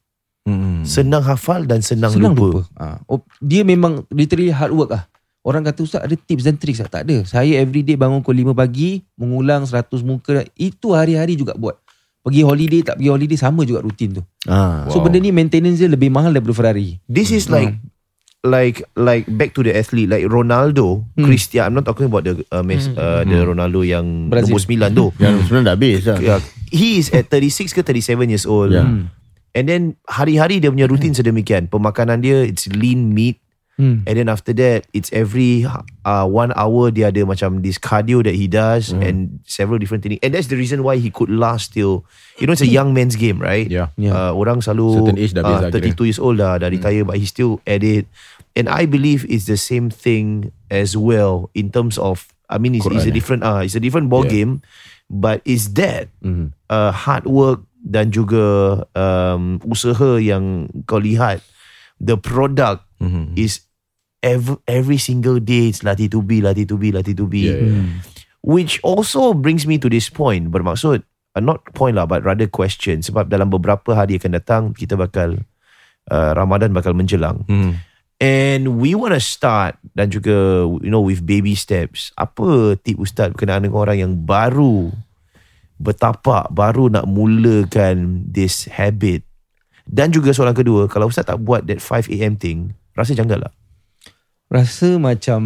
Speaker 1: Hmm.
Speaker 2: Senang hafal dan senang,
Speaker 4: senang
Speaker 2: lupa.
Speaker 4: lupa. Ha, oh, dia memang literally hard work lah. Orang kata Ustaz ada tips dan tricks tak? Tak ada. Saya everyday bangun pukul 5 pagi, mengulang 100 muka. Itu hari-hari juga buat. Pergi holiday tak pergi holiday sama juga rutin tu.
Speaker 6: Ah.
Speaker 4: So
Speaker 1: Wow.
Speaker 4: benda ni maintenance dia lebih mahal daripada Ferrari.
Speaker 2: This is like like like back to the athlete like Ronaldo,
Speaker 4: Hmm.
Speaker 2: Cristiano. I'm not talking about the uh, Messi, uh, the Ronaldo yang
Speaker 4: Brazil.
Speaker 2: nombor 9 tu.
Speaker 6: Yang sebenarnya dah habis lah.
Speaker 2: Yeah. He is at 36 ke 37 years old.
Speaker 6: Yeah.
Speaker 4: Hmm.
Speaker 2: And then hari-hari dia punya rutin sedemikian. Pemakanan dia it's lean meat.
Speaker 4: Hmm.
Speaker 2: And then after that it's every uh, one hour dia ada macam this cardio that he does and several different things. And that's the reason why he could last till you know it's a young man's game, right?
Speaker 1: Yeah.
Speaker 4: Yeah.
Speaker 2: Uh, orang selalu
Speaker 6: age dah
Speaker 2: uh,
Speaker 6: lah kira.
Speaker 2: 32 years old dah dah retire but he still at it. And I believe it's the same thing as well in terms of I mean it's, it's a
Speaker 6: eh?
Speaker 2: different uh, it's a different ball
Speaker 1: Yeah.
Speaker 2: game but is that
Speaker 6: Mhm.
Speaker 2: uh, hard work dan juga um, usaha yang kau lihat the product
Speaker 1: Hmm.
Speaker 2: is every, every single day it's latih to be latih to be latih to be
Speaker 6: Yeah, yeah.
Speaker 2: which also brings me to this point bermaksud uh, not point lah but rather question. Sebab dalam beberapa hari akan datang kita bakal uh, Ramadan bakal menjelang.
Speaker 1: Hmm.
Speaker 2: and we want to start dan juga you know with baby steps. Apa tip ustaz berkenaan dengan orang yang baru bertapak baru nak mulakan this habit? Dan juga soalan kedua kalau ustaz tak buat that 5am thing rasa janggal lah
Speaker 4: Rasa macam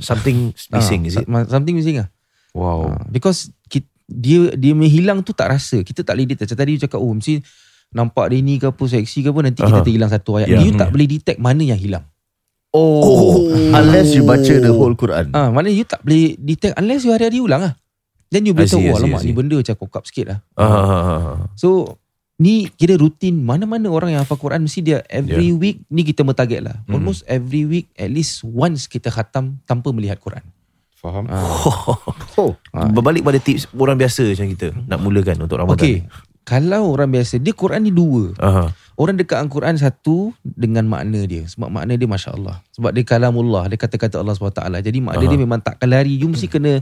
Speaker 2: something missing is it
Speaker 4: Ah, Something missing lah.
Speaker 1: Wow.
Speaker 4: Ah, because kita, dia dia menghilang tu tak rasa. Kita tak boleh detect. Macam tadi you cakap oh mesti nampak dia ni ke apa seksi ke apa nanti kita
Speaker 2: Aha.
Speaker 4: terhilang satu ayat.
Speaker 2: Yeah.
Speaker 4: You tak boleh detect mana yang hilang.
Speaker 2: oh,
Speaker 6: Unless you baca the whole Quran.
Speaker 4: Ah, mana you tak boleh detect unless you hari-hari ulang lah. Then you boleh
Speaker 2: see,
Speaker 4: tahu oh alamak
Speaker 2: see.
Speaker 4: ni benda macam kokap sikit lah.
Speaker 2: Ah, ah, ah, ah.
Speaker 4: So ni kira rutin mana-mana orang yang hafal Quran mesti dia every week ni kita mentarget lah.
Speaker 2: Hmm.
Speaker 4: Almost every week at least once kita khatam tanpa melihat Quran.
Speaker 1: Faham?
Speaker 6: Oh.
Speaker 2: Berbalik pada tips orang biasa macam kita nak mulakan untuk Ramadan.
Speaker 4: Okay. Kalau orang biasa dia Quran ni dua.
Speaker 2: Aha.
Speaker 4: Orang dekat Al-Quran satu dengan makna dia. Sebab makna dia Masya Allah. Sebab dia kalamullah. Dia kata-kata Allah SWT. Jadi makna
Speaker 2: Aha.
Speaker 4: dia memang takkan lari. You mesti kena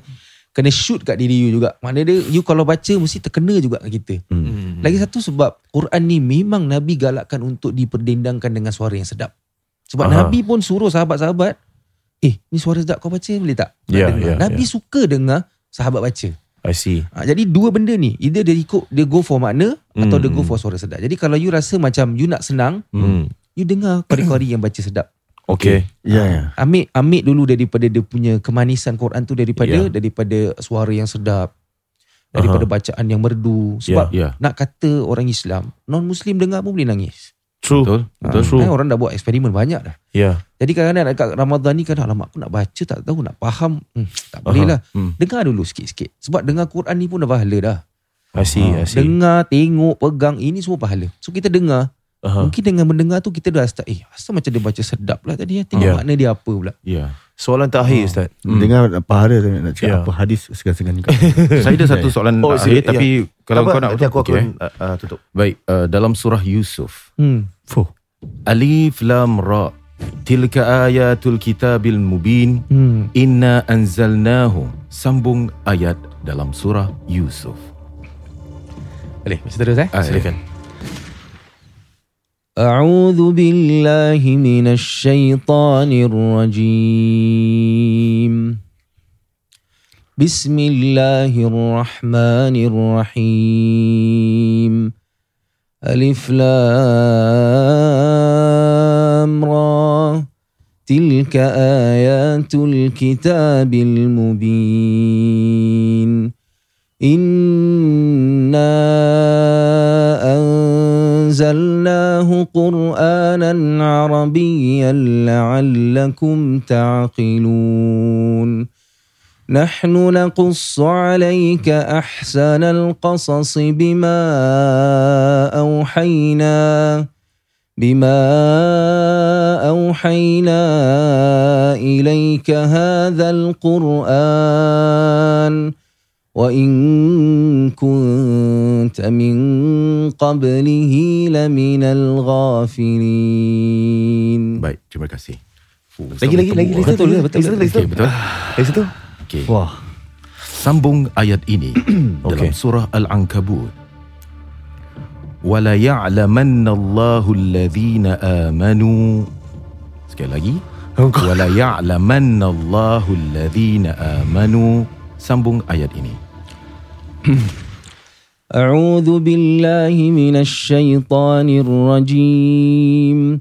Speaker 4: kena shoot kat diri you juga. Makna dia you kalau baca mesti terkena juga kat kita.
Speaker 2: Hmm.
Speaker 4: Lagi satu sebab Quran ni memang Nabi galakkan untuk diperdendangkan dengan suara yang sedap. Sebab
Speaker 2: Aha.
Speaker 4: Nabi pun suruh sahabat-sahabat, eh ni suara sedap kau baca boleh tak? Nak
Speaker 2: Ya,
Speaker 4: dengar.
Speaker 2: ya,
Speaker 4: Nabi
Speaker 2: ya.
Speaker 4: suka dengar sahabat baca.
Speaker 2: I see.
Speaker 4: Ha, jadi dua benda ni, either dia ikut dia go for makna atau dia go
Speaker 2: Hmm.
Speaker 4: for suara sedap. Jadi kalau you rasa macam you nak senang,
Speaker 2: Hmm.
Speaker 4: you dengar kori-kori yang baca sedap.
Speaker 2: Okay.
Speaker 6: Ya, ya.
Speaker 4: Ambil ambil dulu daripada dia punya kemanisan Quran tu daripada
Speaker 2: Ya.
Speaker 4: daripada suara yang sedap. Daripada bacaan yang merdu sebab
Speaker 1: Ya.
Speaker 4: nak kata orang Islam, non muslim dengar pun boleh nangis.
Speaker 2: True.
Speaker 1: Betul?
Speaker 4: Betul.
Speaker 2: True.
Speaker 4: Kan orang dah buat eksperimen banyak dah.
Speaker 2: Yeah.
Speaker 4: Jadi kadang-kadang dekat Ramadan ni kadang alamak aku nak baca tak tahu nak faham. Hmm, tak boleh
Speaker 2: Aha.
Speaker 4: lah.
Speaker 1: Hmm.
Speaker 4: Dengar dulu sikit-sikit. Sebab dengar Quran ni pun dah pahala dah.
Speaker 2: I see. I see.
Speaker 4: Dengar, tengok, pegang ini semua pahala. So kita dengar.
Speaker 2: Aha.
Speaker 4: Mungkin dengan mendengar tu kita dah start eh asal macam dia baca sedap lah tadi. Tengok
Speaker 2: Ya.
Speaker 4: makna dia apa pula.
Speaker 1: Ya.
Speaker 2: Soalan terakhir Ustaz.
Speaker 6: Hmm. Dengar pahala tu nak cakap
Speaker 2: Ya.
Speaker 6: apa hadis segan-segan kau.
Speaker 1: Saya ada satu soalan
Speaker 2: Oh,
Speaker 1: akhir
Speaker 2: sila,
Speaker 1: tapi kalau
Speaker 2: Apa?
Speaker 1: kau nak
Speaker 2: nanti aku akan
Speaker 1: eh.
Speaker 2: uh, uh, tutup.
Speaker 1: Baik, uh, dalam surah Yusuf.
Speaker 4: Hmm.
Speaker 6: Fuh.
Speaker 1: Alif lam ra. Tilka ayatul kitabil mubin.
Speaker 4: Hmm.
Speaker 1: Inna anzalnahu. Sambung ayat dalam surah Yusuf.
Speaker 4: Boleh, mesti terus eh?
Speaker 1: Ah,
Speaker 2: Silakan.
Speaker 4: أعوذ بالله من الشيطان الرجيم. بسم الله الرحمن الرحيم. ألف لام را. تلك آيات الكتاب المبين. إنا قرآنا عربيا لعلكم تعقلون. نحن نقص عليك أحسن القصص بما أوحينا بما أوحينا إليك هذا القرآن. وإن كنت من قبله لمن الغافلين
Speaker 1: Baik, terima kasih. Oh,
Speaker 2: Lagi lagi lagi lagi
Speaker 4: Betul,
Speaker 2: satu.
Speaker 4: betul, betul.
Speaker 2: satu.
Speaker 1: Okey, betul.
Speaker 2: Lagi satu.
Speaker 1: Okey.
Speaker 6: Wah.
Speaker 1: Sambung ayat ini dalam
Speaker 2: Okey.
Speaker 1: surah Al-Ankabut. وَلَا يَعْلَمَنَّ اللَّهُ الَّذِينَ آمَنُوا Sekali lagi. وَلَا يَعْلَمَنَّ اللَّهُ الَّذِينَ آمَنُوا Sambung ayat ini.
Speaker 4: أعوذ بالله من الشيطان الرجيم.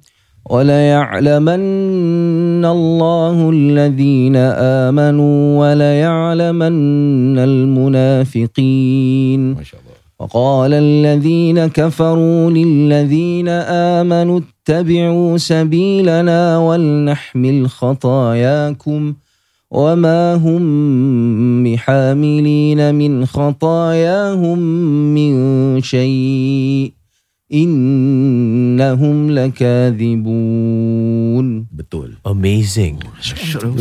Speaker 4: وليعلمن الله الذين آمنوا وليعلمن المنافقين.
Speaker 1: Masya Allah.
Speaker 4: وقال الذين كفروا للذين آمنوا اتبعوا سبيلنا ولنحمل خطاياكم. وما هم بحاملين من خطاياهم من شيء إنهم لكاذبون
Speaker 1: Betul.
Speaker 2: Amazing.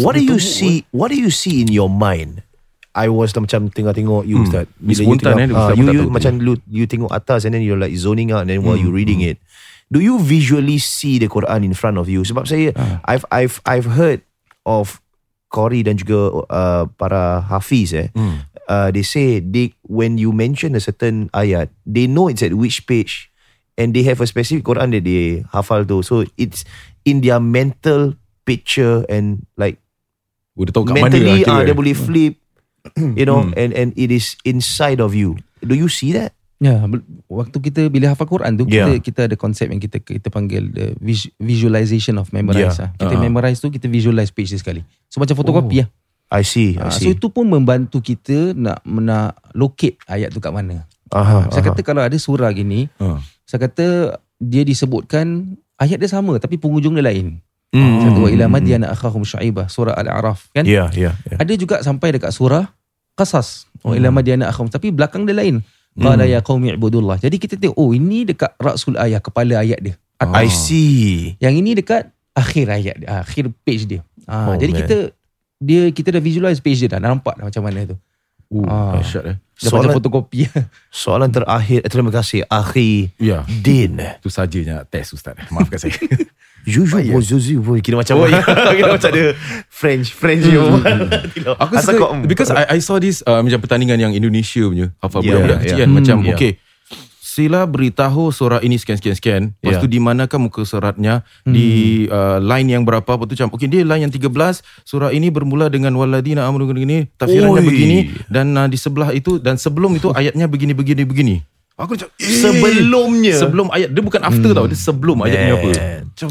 Speaker 2: What do you see? What do you see in your mind? I was macam tengok-tengok you
Speaker 1: Hmm.
Speaker 2: Ustaz.
Speaker 1: Dia
Speaker 2: you
Speaker 1: spontan,
Speaker 2: tengok,
Speaker 1: eh,
Speaker 2: ah,
Speaker 1: Ustaz
Speaker 2: you,
Speaker 1: pun tak
Speaker 2: you
Speaker 1: tahu.
Speaker 2: macam lu, you tengok atas and then you're like zoning out and then while you
Speaker 1: Hmm,
Speaker 2: reading it. Do you visually see the Quran in front of you? Sebab saya
Speaker 1: Ah.
Speaker 2: I've I've I've heard of Qori dan juga uh, para hafiz eh.
Speaker 1: Hmm.
Speaker 2: Uh, they say they when you mention a certain ayat, they know it's at which page and they have a specific Quran that they hafal tu. So it's in their mental picture and like
Speaker 1: Oh, dia tahu kat mana
Speaker 2: mentally
Speaker 1: lah
Speaker 2: ah
Speaker 1: kira.
Speaker 2: dia boleh flip you know
Speaker 1: Hmm.
Speaker 2: and and it is inside of you do you see that
Speaker 4: Ya, waktu kita bila hafal Quran tu
Speaker 2: Yeah.
Speaker 4: kita kita ada konsep yang kita kita panggil the vis- visualization of memorize
Speaker 2: Yeah.
Speaker 4: lah. Kita
Speaker 1: Uh-huh.
Speaker 4: memorize tu kita visualize page dia sekali. So macam fotokopi lah.
Speaker 2: i see i
Speaker 4: Ah, so
Speaker 2: see
Speaker 4: itu pun membantu kita nak nak locate ayat tu kat mana.
Speaker 2: aha
Speaker 4: Saya
Speaker 2: aha.
Speaker 4: kata kalau ada surah gini,
Speaker 1: Ah.
Speaker 4: saya kata dia disebutkan ayat dia sama tapi penghujung dia lain.
Speaker 2: Hmm,
Speaker 4: Satu wa
Speaker 2: hmm,
Speaker 4: ila
Speaker 2: hmm,
Speaker 4: madyana akhahum syuaibah surah al-a'raf kan?
Speaker 2: yeah yeah yeah
Speaker 4: Ada juga sampai dekat surah Qasas. Wa ila madyana akhahum tapi belakang dia lain.
Speaker 2: Hmm.
Speaker 4: Qala ya qaumi ibudullah. Jadi kita tengok oh ini dekat rasul ayat kepala ayat dia.
Speaker 1: Ah.
Speaker 2: i see
Speaker 4: Yang ini dekat akhir ayat dia, akhir page dia. Ah,
Speaker 2: Oh,
Speaker 4: jadi
Speaker 2: man.
Speaker 4: kita dia kita dah visualize page dia dah, dah nampak dah macam mana tu.
Speaker 1: Oh,
Speaker 4: Ah.
Speaker 1: dahsyat eh.
Speaker 4: Dah
Speaker 2: Soalan-
Speaker 4: fotokopi.
Speaker 2: soalan terakhir eh, terima kasih akhi
Speaker 1: Ya.
Speaker 2: din
Speaker 1: Itu sajanya test Ustaz. Maafkan saya.
Speaker 2: Juju oh, Zuzu boy kira macam
Speaker 1: Oh, ya.
Speaker 2: kira macam ada French French you
Speaker 1: Aku suka because I, I saw this uh, macam pertandingan yang Indonesia punya hafal
Speaker 2: Yeah,
Speaker 1: budak-budak
Speaker 2: yeah,
Speaker 1: kecil
Speaker 2: yeah.
Speaker 1: kan macam
Speaker 2: Hmm, yeah.
Speaker 1: okay sila beritahu surah ini sekian sekian sekian lepas
Speaker 2: Yeah.
Speaker 1: tu di manakah muka suratnya? Di uh, line yang berapa? Lepas tu macam okay dia line yang 13 surah ini bermula dengan waladina amanu begini tafsirannya
Speaker 2: Oi.
Speaker 1: begini dan uh, di sebelah itu dan sebelum itu ayatnya begini begini begini. Aku macam eh,
Speaker 2: Sebelumnya.
Speaker 1: sebelum ayat dia bukan after tau dia sebelum ayatnya apa. Macam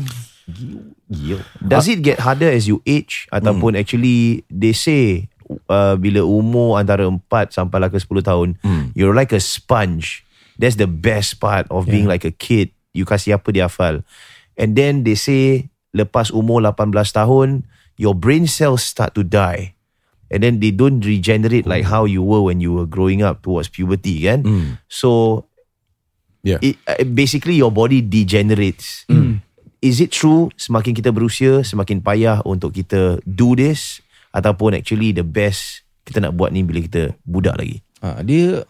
Speaker 1: gila
Speaker 2: Does it get harder as you age ataupun actually they say uh, bila umur antara 4 sampai lah ke 10 tahun
Speaker 1: Hmm.
Speaker 2: you're like a sponge. That's the best part of being like a kid. You kasih apa dia hafal. And then they say lepas umur 18 tahun your brain cells start to die. And then they don't regenerate like how you were when you were growing up towards puberty kan.
Speaker 1: Hmm.
Speaker 2: So
Speaker 1: Yeah.
Speaker 2: it, uh, basically your body degenerates.
Speaker 1: Hmm.
Speaker 2: Is it true semakin kita berusia semakin payah untuk kita do this ataupun actually the best kita nak buat ni bila kita budak lagi?
Speaker 4: Ha, dia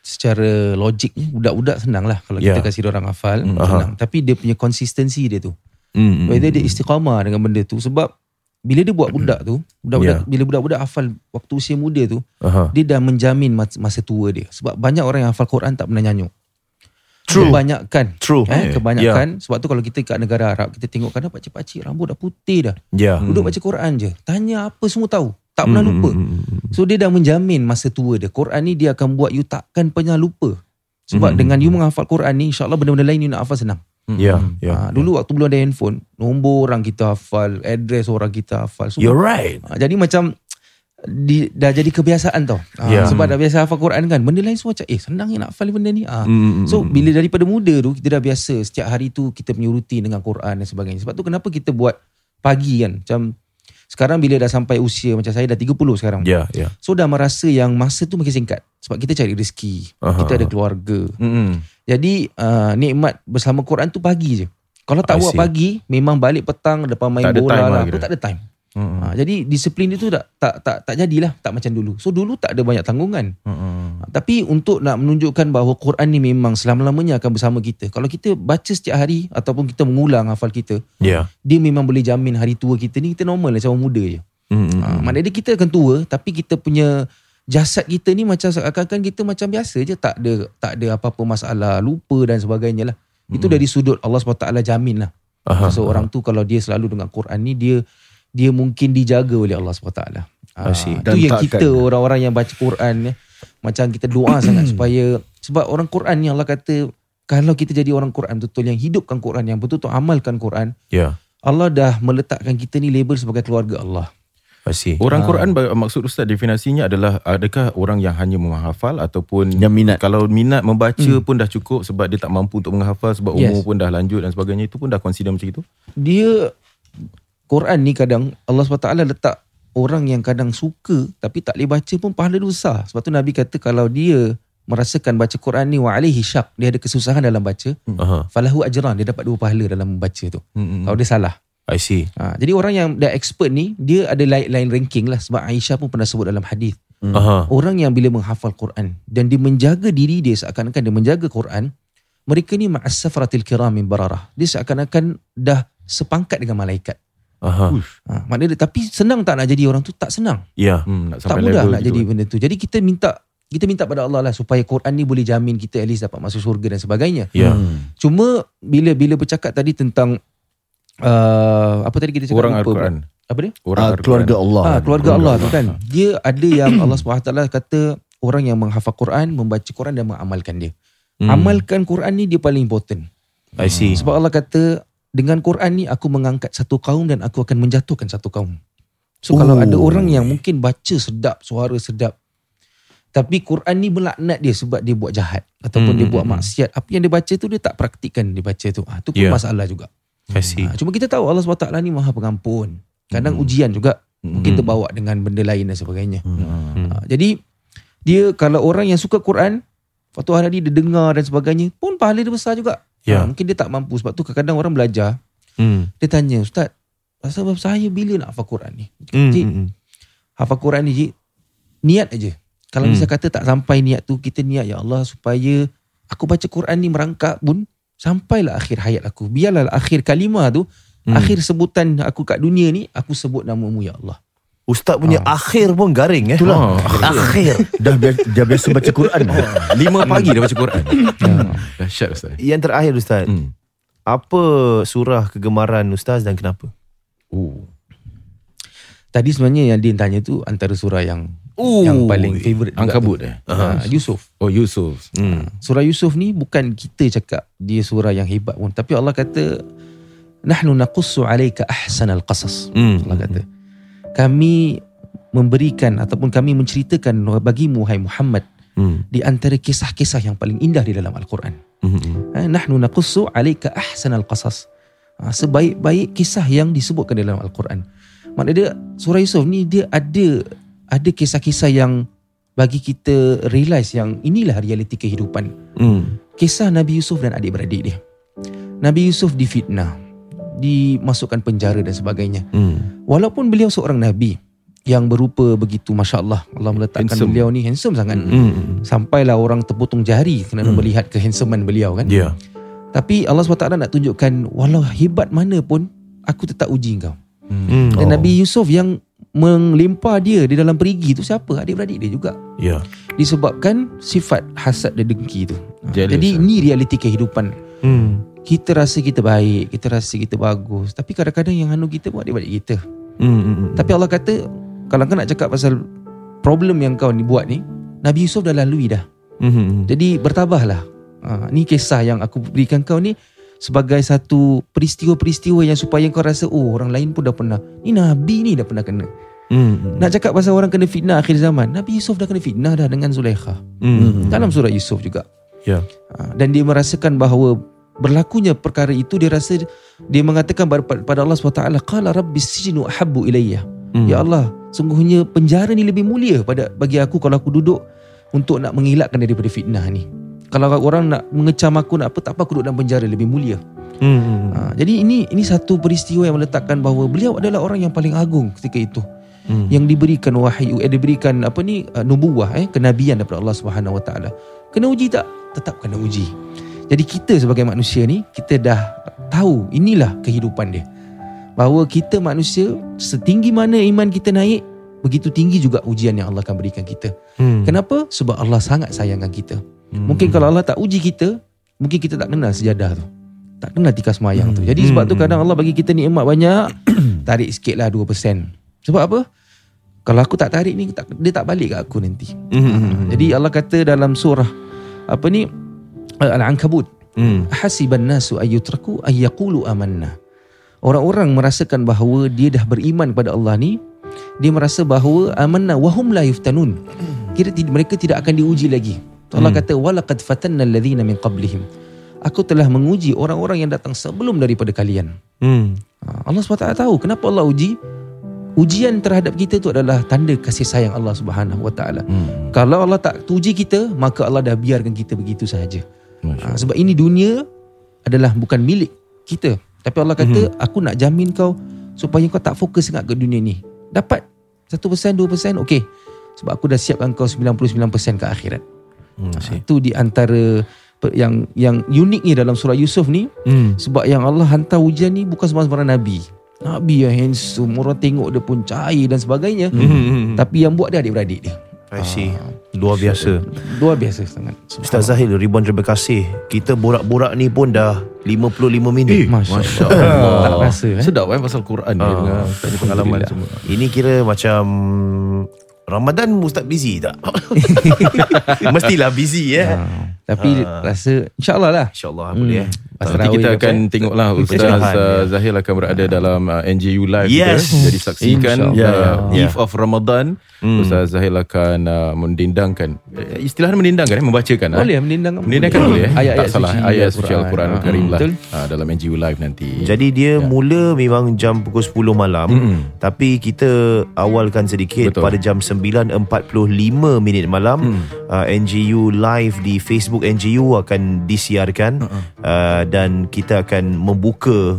Speaker 4: secara logiknya budak-budak senang lah kalau
Speaker 2: Yeah.
Speaker 4: kita kasih dia orang hafal
Speaker 2: Mm,
Speaker 4: senang. Tapi dia punya konsistensi dia tu.
Speaker 2: Hmm.
Speaker 4: Whether dia istiqamah dengan benda tu sebab bila dia buat budak tu, budak-budak
Speaker 2: Yeah.
Speaker 4: bila budak-budak hafal waktu usia muda tu,
Speaker 2: Aha.
Speaker 4: dia dah menjamin mas- masa tua dia. Sebab banyak orang yang hafal Quran tak pernah nyanyuk.
Speaker 2: True.
Speaker 4: Kebanyakan.
Speaker 2: True.
Speaker 4: Eh, kebanyakan. Sebab tu kalau kita kat negara Arab, kita tengok kadang pakcik-pakcik rambut dah putih dah.
Speaker 2: Yeah.
Speaker 4: Duduk baca Quran je. Tanya apa semua tahu. Tak pernah
Speaker 2: Hmm,
Speaker 4: lupa.
Speaker 2: hmm, hmm, hmm.
Speaker 4: So dia dah menjamin masa tua dia. Quran ni dia akan buat you takkan pernah lupa. Sebab
Speaker 2: Hmm.
Speaker 4: dengan you menghafal Quran ni, insyaAllah benda-benda lain you nak hafal senang.
Speaker 2: Yeah,
Speaker 4: Ha,
Speaker 2: yeah.
Speaker 4: dulu waktu belum ada handphone, nombor orang kita hafal, address orang kita hafal. Semua.
Speaker 2: You're right.
Speaker 4: Ha, jadi macam di, dah jadi kebiasaan tau. Ha,
Speaker 2: Yeah.
Speaker 4: Sebab dah biasa hafal Quran kan. Benda lain semua macam eh senang nak hafal benda ni. Ha.
Speaker 2: Mm,
Speaker 4: So
Speaker 2: mm,
Speaker 4: bila daripada muda tu kita dah biasa setiap hari tu kita punya rutin dengan Quran dan sebagainya. Sebab tu kenapa kita buat pagi kan. Macam sekarang bila dah sampai usia macam saya dah 30 sekarang.
Speaker 2: Yeah, yeah.
Speaker 4: So dah merasa yang masa tu makin singkat. Sebab kita cari rezeki.
Speaker 2: Aha,
Speaker 4: Kita ada keluarga.
Speaker 1: Hmm.
Speaker 4: Jadi uh, nikmat bersama Quran tu pagi je. Kalau tak
Speaker 2: I
Speaker 4: buat
Speaker 2: see.
Speaker 4: pagi, memang balik petang depan main
Speaker 1: Tak
Speaker 4: bola lah.
Speaker 1: lah
Speaker 4: Apa tak ada time.
Speaker 1: Mm-mm.
Speaker 4: Ha, jadi disiplin itu tak, tak tak tak jadilah tak macam dulu. So dulu tak ada banyak tanggungan.
Speaker 1: Mm-mm.
Speaker 4: Ha, tapi untuk nak menunjukkan bahawa Quran ni memang selama-lamanya akan bersama kita. Kalau kita baca setiap hari ataupun kita mengulang hafal kita,
Speaker 1: Ya.
Speaker 4: dia memang boleh jamin hari tua kita ni kita normal macam orang muda je.
Speaker 1: Mm-mm.
Speaker 4: Ha, maknanya kita akan tua tapi kita punya jasad kita ni macam seakan-akan kita macam biasa je tak ada tak ada apa-apa masalah lupa dan sebagainya lah. Itu dari sudut Allah SWT jamin lah.
Speaker 1: Aha,
Speaker 4: so orang tu kalau dia selalu dengan Quran ni dia dia mungkin dijaga oleh Allah SWT.
Speaker 1: See.
Speaker 4: Itu
Speaker 6: Dan
Speaker 4: yang kita orang-orang yang baca Quran ya, macam kita doa sangat supaya sebab orang Quran ni Allah kata kalau kita jadi orang Quran betul yang hidupkan Quran yang betul-betul amalkan Quran
Speaker 1: Ya.
Speaker 4: Allah dah meletakkan kita ni label sebagai keluarga Allah.
Speaker 1: I see. Orang Quran ba- maksud ustaz definisinya adalah adakah orang yang hanya menghafal ataupun
Speaker 6: Yang minat.
Speaker 1: kalau minat membaca pun dah cukup sebab dia tak mampu untuk menghafal sebab
Speaker 4: Yes.
Speaker 1: umur pun dah lanjut dan sebagainya itu pun dah consider macam itu?
Speaker 4: dia Quran ni kadang Allah SWT letak orang yang kadang suka tapi tak boleh baca pun pahala dia besar. Sebab tu Nabi kata kalau dia merasakan baca Quran ni wa alaihi syak, dia ada kesusahan dalam baca,
Speaker 1: Aha.
Speaker 4: falahu ajran, dia dapat dua pahala dalam membaca tu.
Speaker 1: Mm-mm.
Speaker 4: Kalau dia salah.
Speaker 1: I see.
Speaker 4: Ha, jadi orang yang dah expert ni, dia ada lain-lain ranking lah. Sebab Aisyah pun pernah sebut dalam hadis.
Speaker 1: Aha.
Speaker 4: Orang yang bila menghafal Quran dan dia menjaga diri dia seakan-akan dia menjaga Quran, mereka ni ma'as safaratil kiram min bararah. Dia seakan-akan dah sepangkat dengan malaikat.
Speaker 1: Aha.
Speaker 4: Ha, maknanya tapi senang tak nak jadi orang tu? Tak senang.
Speaker 1: Ya, hmm, nak
Speaker 4: tak mudah nak
Speaker 1: gitu.
Speaker 4: jadi benda tu. Jadi kita minta kita minta pada Allah lah supaya Quran ni boleh jamin kita at least dapat masuk syurga dan sebagainya.
Speaker 1: Ya.
Speaker 4: Cuma bila bila bercakap tadi tentang uh, apa tadi kita cakap
Speaker 1: Orang
Speaker 4: lupa
Speaker 1: Al-Quran.
Speaker 4: Apa dia?
Speaker 1: Orang
Speaker 6: Ah,
Speaker 1: Al-Quran.
Speaker 6: keluarga Allah.
Speaker 4: Ah, keluarga Allah tu kan. Dia ada yang Allah SWT kata orang yang menghafal Quran, membaca Quran dan mengamalkan dia.
Speaker 1: Hmm.
Speaker 4: Amalkan Quran ni dia paling important.
Speaker 1: I see.
Speaker 4: Sebab Allah kata dengan Quran ni aku mengangkat satu kaum dan aku akan menjatuhkan satu kaum. So kalau ada orang yang mungkin baca sedap, suara sedap. Tapi Quran ni melaknat dia sebab dia buat jahat ataupun
Speaker 1: Hmm,
Speaker 4: dia buat
Speaker 1: hmm,
Speaker 4: maksiat. Apa yang dia baca tu dia tak praktikkan dia baca tu. Ah tu pun
Speaker 1: Yeah.
Speaker 4: masalah juga. Ha, cuma kita tahu Allah SWT ni Maha Pengampun. Kadang
Speaker 1: Hmm.
Speaker 4: ujian juga
Speaker 1: Hmm.
Speaker 4: kita bawa dengan benda lain dan sebagainya.
Speaker 1: Hmm.
Speaker 4: Ha, jadi dia kalau orang yang suka Quran, waktu hari dia dengar dan sebagainya, pun pahala dia besar juga.
Speaker 1: Ya.
Speaker 4: Ha, mungkin dia tak mampu sebab tu kadang-kadang orang belajar,
Speaker 1: Hmm.
Speaker 4: dia tanya, "Ustaz, pasal saya bila nak hafal Quran ni?"
Speaker 1: Hmm.
Speaker 4: Cik,
Speaker 1: Hmm.
Speaker 4: hafal Quran ni Cik, niat aja. Kalau
Speaker 1: Hmm.
Speaker 4: bisa kata tak sampai niat tu, kita niat ya Allah supaya aku baca Quran ni merangkak pun sampailah akhir hayat aku. Biarlah akhir kalimah tu,
Speaker 1: Hmm.
Speaker 4: akhir sebutan aku kat dunia ni, aku sebut namamu ya Allah.
Speaker 2: Ustaz punya akhir pun garing eh.
Speaker 1: Itulah.
Speaker 2: Akhir.
Speaker 6: Dah biasa, dah biasa baca Quran.
Speaker 1: Lima pagi dah baca Quran. Dahsyat Ustaz.
Speaker 2: Yang terakhir Ustaz.
Speaker 1: Hmm.
Speaker 2: Apa surah kegemaran Ustaz dan kenapa?
Speaker 1: Oh.
Speaker 4: Tadi sebenarnya yang dia tanya tu antara surah yang
Speaker 1: Oh,
Speaker 4: yang paling favourite juga
Speaker 1: Angkabut eh.
Speaker 4: Ha, Yusuf.
Speaker 1: Oh Yusuf. Hmm.
Speaker 4: Surah Yusuf ni bukan kita cakap dia surah yang hebat pun tapi Allah kata nahnu naqussu alayka ahsanal qasas.
Speaker 1: Hmm.
Speaker 4: Allah kata kami memberikan ataupun kami menceritakan bagimu hai Muhammad
Speaker 1: Hmm.
Speaker 4: di antara kisah-kisah yang paling indah di dalam Al-Quran.
Speaker 1: Hmm.
Speaker 4: Ha, nahnu naqussu alayka ahsanal qasas. Ha, sebaik-baik kisah yang disebutkan dalam Al-Quran. Maknanya dia surah Yusuf ni dia ada ada kisah-kisah yang bagi kita realise yang inilah realiti kehidupan.
Speaker 1: Hmm.
Speaker 4: Kisah Nabi Yusuf dan adik-beradik dia. Nabi Yusuf difitnah, dimasukkan penjara dan sebagainya.
Speaker 1: Hmm.
Speaker 4: Walaupun beliau seorang nabi yang berupa begitu masya-Allah, Allah meletakkan
Speaker 1: Handsome.
Speaker 4: beliau ni handsome sangat.
Speaker 1: Hmm.
Speaker 4: Sampailah orang terpotong jari kerana
Speaker 1: Hmm.
Speaker 4: melihat kehandsomean beliau kan.
Speaker 1: Ya.
Speaker 4: Tapi Allah SWT nak tunjukkan walau hebat mana pun aku tetap uji kau.
Speaker 1: Hmm.
Speaker 4: Dan Nabi Yusuf yang melempar dia di dalam perigi tu siapa? Adik-beradik dia juga.
Speaker 1: Ya.
Speaker 4: Disebabkan sifat hasad dan dengki tu.
Speaker 1: Jealous,
Speaker 4: Jadi
Speaker 1: ah.
Speaker 4: ini realiti kehidupan.
Speaker 1: Hmm.
Speaker 4: Kita rasa kita baik, kita rasa kita bagus. Tapi kadang-kadang yang anu kita pun adik-beradik kita.
Speaker 1: Hmm. Hmm.
Speaker 4: Tapi Allah kata kalau kau nak cakap pasal problem yang kau ni buat ni, Nabi Yusuf dah lalui dah.
Speaker 1: Hmm.
Speaker 4: Jadi bertabahlah. Ha, ni kisah yang aku berikan kau ni sebagai satu peristiwa-peristiwa yang supaya kau rasa oh orang lain pun dah pernah. Ni Nabi ni dah pernah kena.
Speaker 1: Hmm.
Speaker 4: Nak cakap pasal orang kena fitnah akhir zaman. Nabi Yusuf dah kena fitnah dah dengan Zulaikha.
Speaker 1: Hmm.
Speaker 4: Dalam surah Yusuf juga.
Speaker 1: Ya.
Speaker 4: Ha, dan dia merasakan bahawa berlakunya perkara itu dia rasa dia mengatakan pada pada Allah SWT qala rabbis sijnu ahabbu ilayya.
Speaker 1: Hmm.
Speaker 4: Ya Allah, sungguhnya penjara ni lebih mulia pada bagi aku kalau aku duduk untuk nak mengelakkan daripada fitnah ni. Kalau orang nak mengecam aku nak apa tak apa aku duduk dalam penjara lebih mulia.
Speaker 2: Hmm.
Speaker 4: Ha, jadi ini ini satu peristiwa yang meletakkan bahawa beliau adalah orang yang paling agung ketika itu.
Speaker 2: Hmm.
Speaker 4: Yang diberikan wahyu, eh, diberikan apa ni uh, nubuah eh kenabian daripada Allah Subhanahu Wa Taala. Kena uji tak? Tetap kena uji. Jadi kita sebagai manusia ni kita dah tahu inilah kehidupan dia. Bahawa kita manusia setinggi mana iman kita naik, begitu tinggi juga ujian yang Allah akan berikan kita.
Speaker 2: Hmm.
Speaker 4: Kenapa? Sebab Allah sangat sayangkan kita. Mungkin kalau Allah tak uji kita, mungkin kita tak kenal sejadah tu. Tak kenal tikas semayang tu. Jadi sebab tu kadang Allah bagi kita nikmat banyak, tarik sikit lah 2%. Sebab apa? Kalau aku tak tarik ni, tak, dia tak balik ke aku nanti.
Speaker 2: Hmm.
Speaker 4: Jadi Allah kata dalam surah apa ni Al-Ankabut,
Speaker 2: Hmm.
Speaker 4: hasiban nasu ayyutraku ayyaqulu amanna. Orang-orang merasakan bahawa dia dah beriman kepada Allah ni, dia merasa bahawa amanna wahum la yuftanun. Kira mereka tidak akan diuji lagi. Allah kata walaqad fatanna alladhina min qablihim. Aku telah menguji orang-orang yang datang sebelum daripada kalian.
Speaker 2: Hmm.
Speaker 4: Ha, Allah SWT tahu kenapa Allah uji. Ujian terhadap kita tu adalah tanda kasih sayang Allah Subhanahu Wa Taala.
Speaker 1: Hmm.
Speaker 4: Kalau Allah tak uji kita, maka Allah dah biarkan kita begitu sahaja. Ha, sebab ini dunia adalah bukan milik kita. Tapi Allah kata,
Speaker 2: Mhm.
Speaker 4: aku nak jamin kau supaya kau tak fokus sangat ke dunia ni. Dapat 1%, 2%, okey. Sebab aku dah siapkan kau 99% ke akhirat.
Speaker 2: Hmm.
Speaker 4: Ha, itu di antara yang yang uniknya dalam surah Yusuf ni
Speaker 2: Hmm.
Speaker 4: sebab yang Allah hantar ujian ni bukan sembarang nabi. Nabi yang handsome, orang tengok dia pun cair dan sebagainya.
Speaker 2: Hmm.
Speaker 4: Tapi yang buat dia adik-beradik dia.
Speaker 2: I see. Luar biasa.
Speaker 4: Luar biasa sangat.
Speaker 2: Ustaz Zahil, ribuan terima kasih. Kita borak-borak ni pun dah 55 minit.
Speaker 4: Masya,
Speaker 1: Masya
Speaker 4: Allah.
Speaker 1: Allah.
Speaker 4: Tak rasa eh.
Speaker 1: Sedap kan pasal Quran ni
Speaker 2: Ah.
Speaker 1: dengan tanya pengalaman semua.
Speaker 2: Ini kira macam Ramadan Ustaz busy tak? Mestilah busy ya.
Speaker 4: Ha, tapi rasa insyaAllah lah.
Speaker 2: InsyaAllah boleh eh.
Speaker 4: Pasal
Speaker 1: Nanti kita akan
Speaker 4: apa, eh?
Speaker 1: tengoklah Ustaz uh, Zahil akan berada dalam uh, NJU Live
Speaker 2: Yes.
Speaker 1: kita. Jadi saksikan
Speaker 4: InsyaAllah.
Speaker 1: uh, Eve of Ramadan.
Speaker 2: Hmm.
Speaker 1: Ustaz Zahil akan uh, mendendangkan. Eh, Istilahnya mendendangkan eh? Membacakan. eh?
Speaker 4: Boleh menindang
Speaker 1: Mendendangkan boleh eh?
Speaker 4: Ayat-ayat
Speaker 1: tak salah.
Speaker 4: suci
Speaker 1: Ayat
Speaker 4: Al-Quran.
Speaker 1: suci Al-Quran
Speaker 4: Ah,
Speaker 1: Al-Karim lah.
Speaker 4: betul.
Speaker 1: Uh, dalam NJU Live nanti.
Speaker 2: Jadi dia mula memang jam pukul 10 malam
Speaker 1: Mm-mm.
Speaker 2: Tapi kita awalkan sedikit
Speaker 1: Betul.
Speaker 2: Pada jam 9.45 minit malam
Speaker 1: Mm.
Speaker 2: uh, NGU live di Facebook NGU akan disiarkan
Speaker 1: Uh-uh.
Speaker 2: uh, Dan kita akan membuka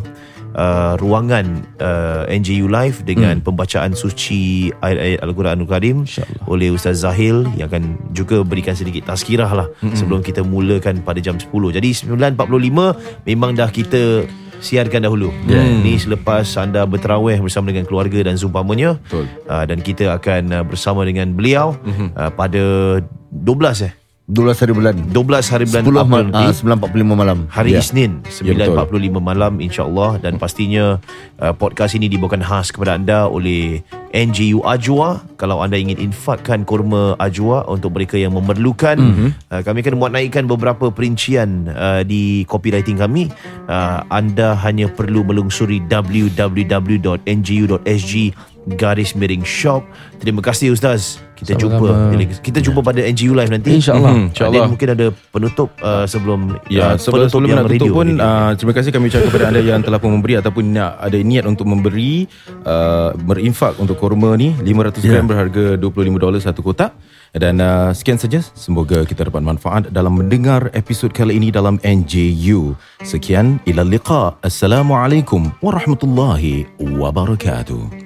Speaker 2: uh, ruangan uh, NGU live Dengan
Speaker 1: Mm.
Speaker 2: pembacaan suci ayat-ayat Al-Quranul Karim
Speaker 4: InsyaAllah.
Speaker 2: Oleh Ustaz Zahil Yang akan juga berikan sedikit tazkirah lah Sebelum kita mulakan pada jam 10 Jadi 9.45 memang dah kita siarkan dahulu. Yeah. Ni selepas anda berterawih bersama dengan keluarga dan seumpamanya.
Speaker 1: Betul.
Speaker 2: Uh, dan kita akan uh, bersama dengan beliau mm-hmm. uh, pada 12 eh.
Speaker 6: 12 hari bulan
Speaker 2: 12 hari bulan
Speaker 6: 10
Speaker 2: April
Speaker 6: mal,
Speaker 2: nanti.
Speaker 6: uh, 9.45 malam
Speaker 2: Hari
Speaker 1: Ya.
Speaker 2: Isnin
Speaker 1: Ya, betul.
Speaker 2: 9.45 malam insyaAllah Dan pastinya uh, podcast ini dibawakan khas kepada anda oleh NGU Ajwa Kalau anda ingin infakkan kurma Ajwa Untuk mereka yang memerlukan mm-hmm. uh, Kami akan muat naikkan beberapa perincian uh, Di copywriting kami uh, Anda hanya perlu melungsuri www.ngu.sg garis miring shop Terima kasih Ustaz Kita
Speaker 4: Sama-sama.
Speaker 2: jumpa Kita jumpa pada NGU Live nanti
Speaker 4: InsyaAllah.
Speaker 1: Hmm, InsyaAllah.
Speaker 2: Mungkin ada penutup uh, sebelum
Speaker 1: Ya,
Speaker 2: uh,
Speaker 1: sebelum, sebelum nak tutup pun
Speaker 2: radio.
Speaker 1: uh, terima kasih kami ucapkan kepada anda yang telah pun memberi ataupun nak ada niat untuk memberi uh, berinfak untuk kurma ni 500 gram berharga 25 dolar satu kotak dan uh, sekian saja semoga kita dapat manfaat dalam mendengar episod kali ini dalam NJU. Sekian ila liqa. Assalamualaikum warahmatullahi wabarakatuh.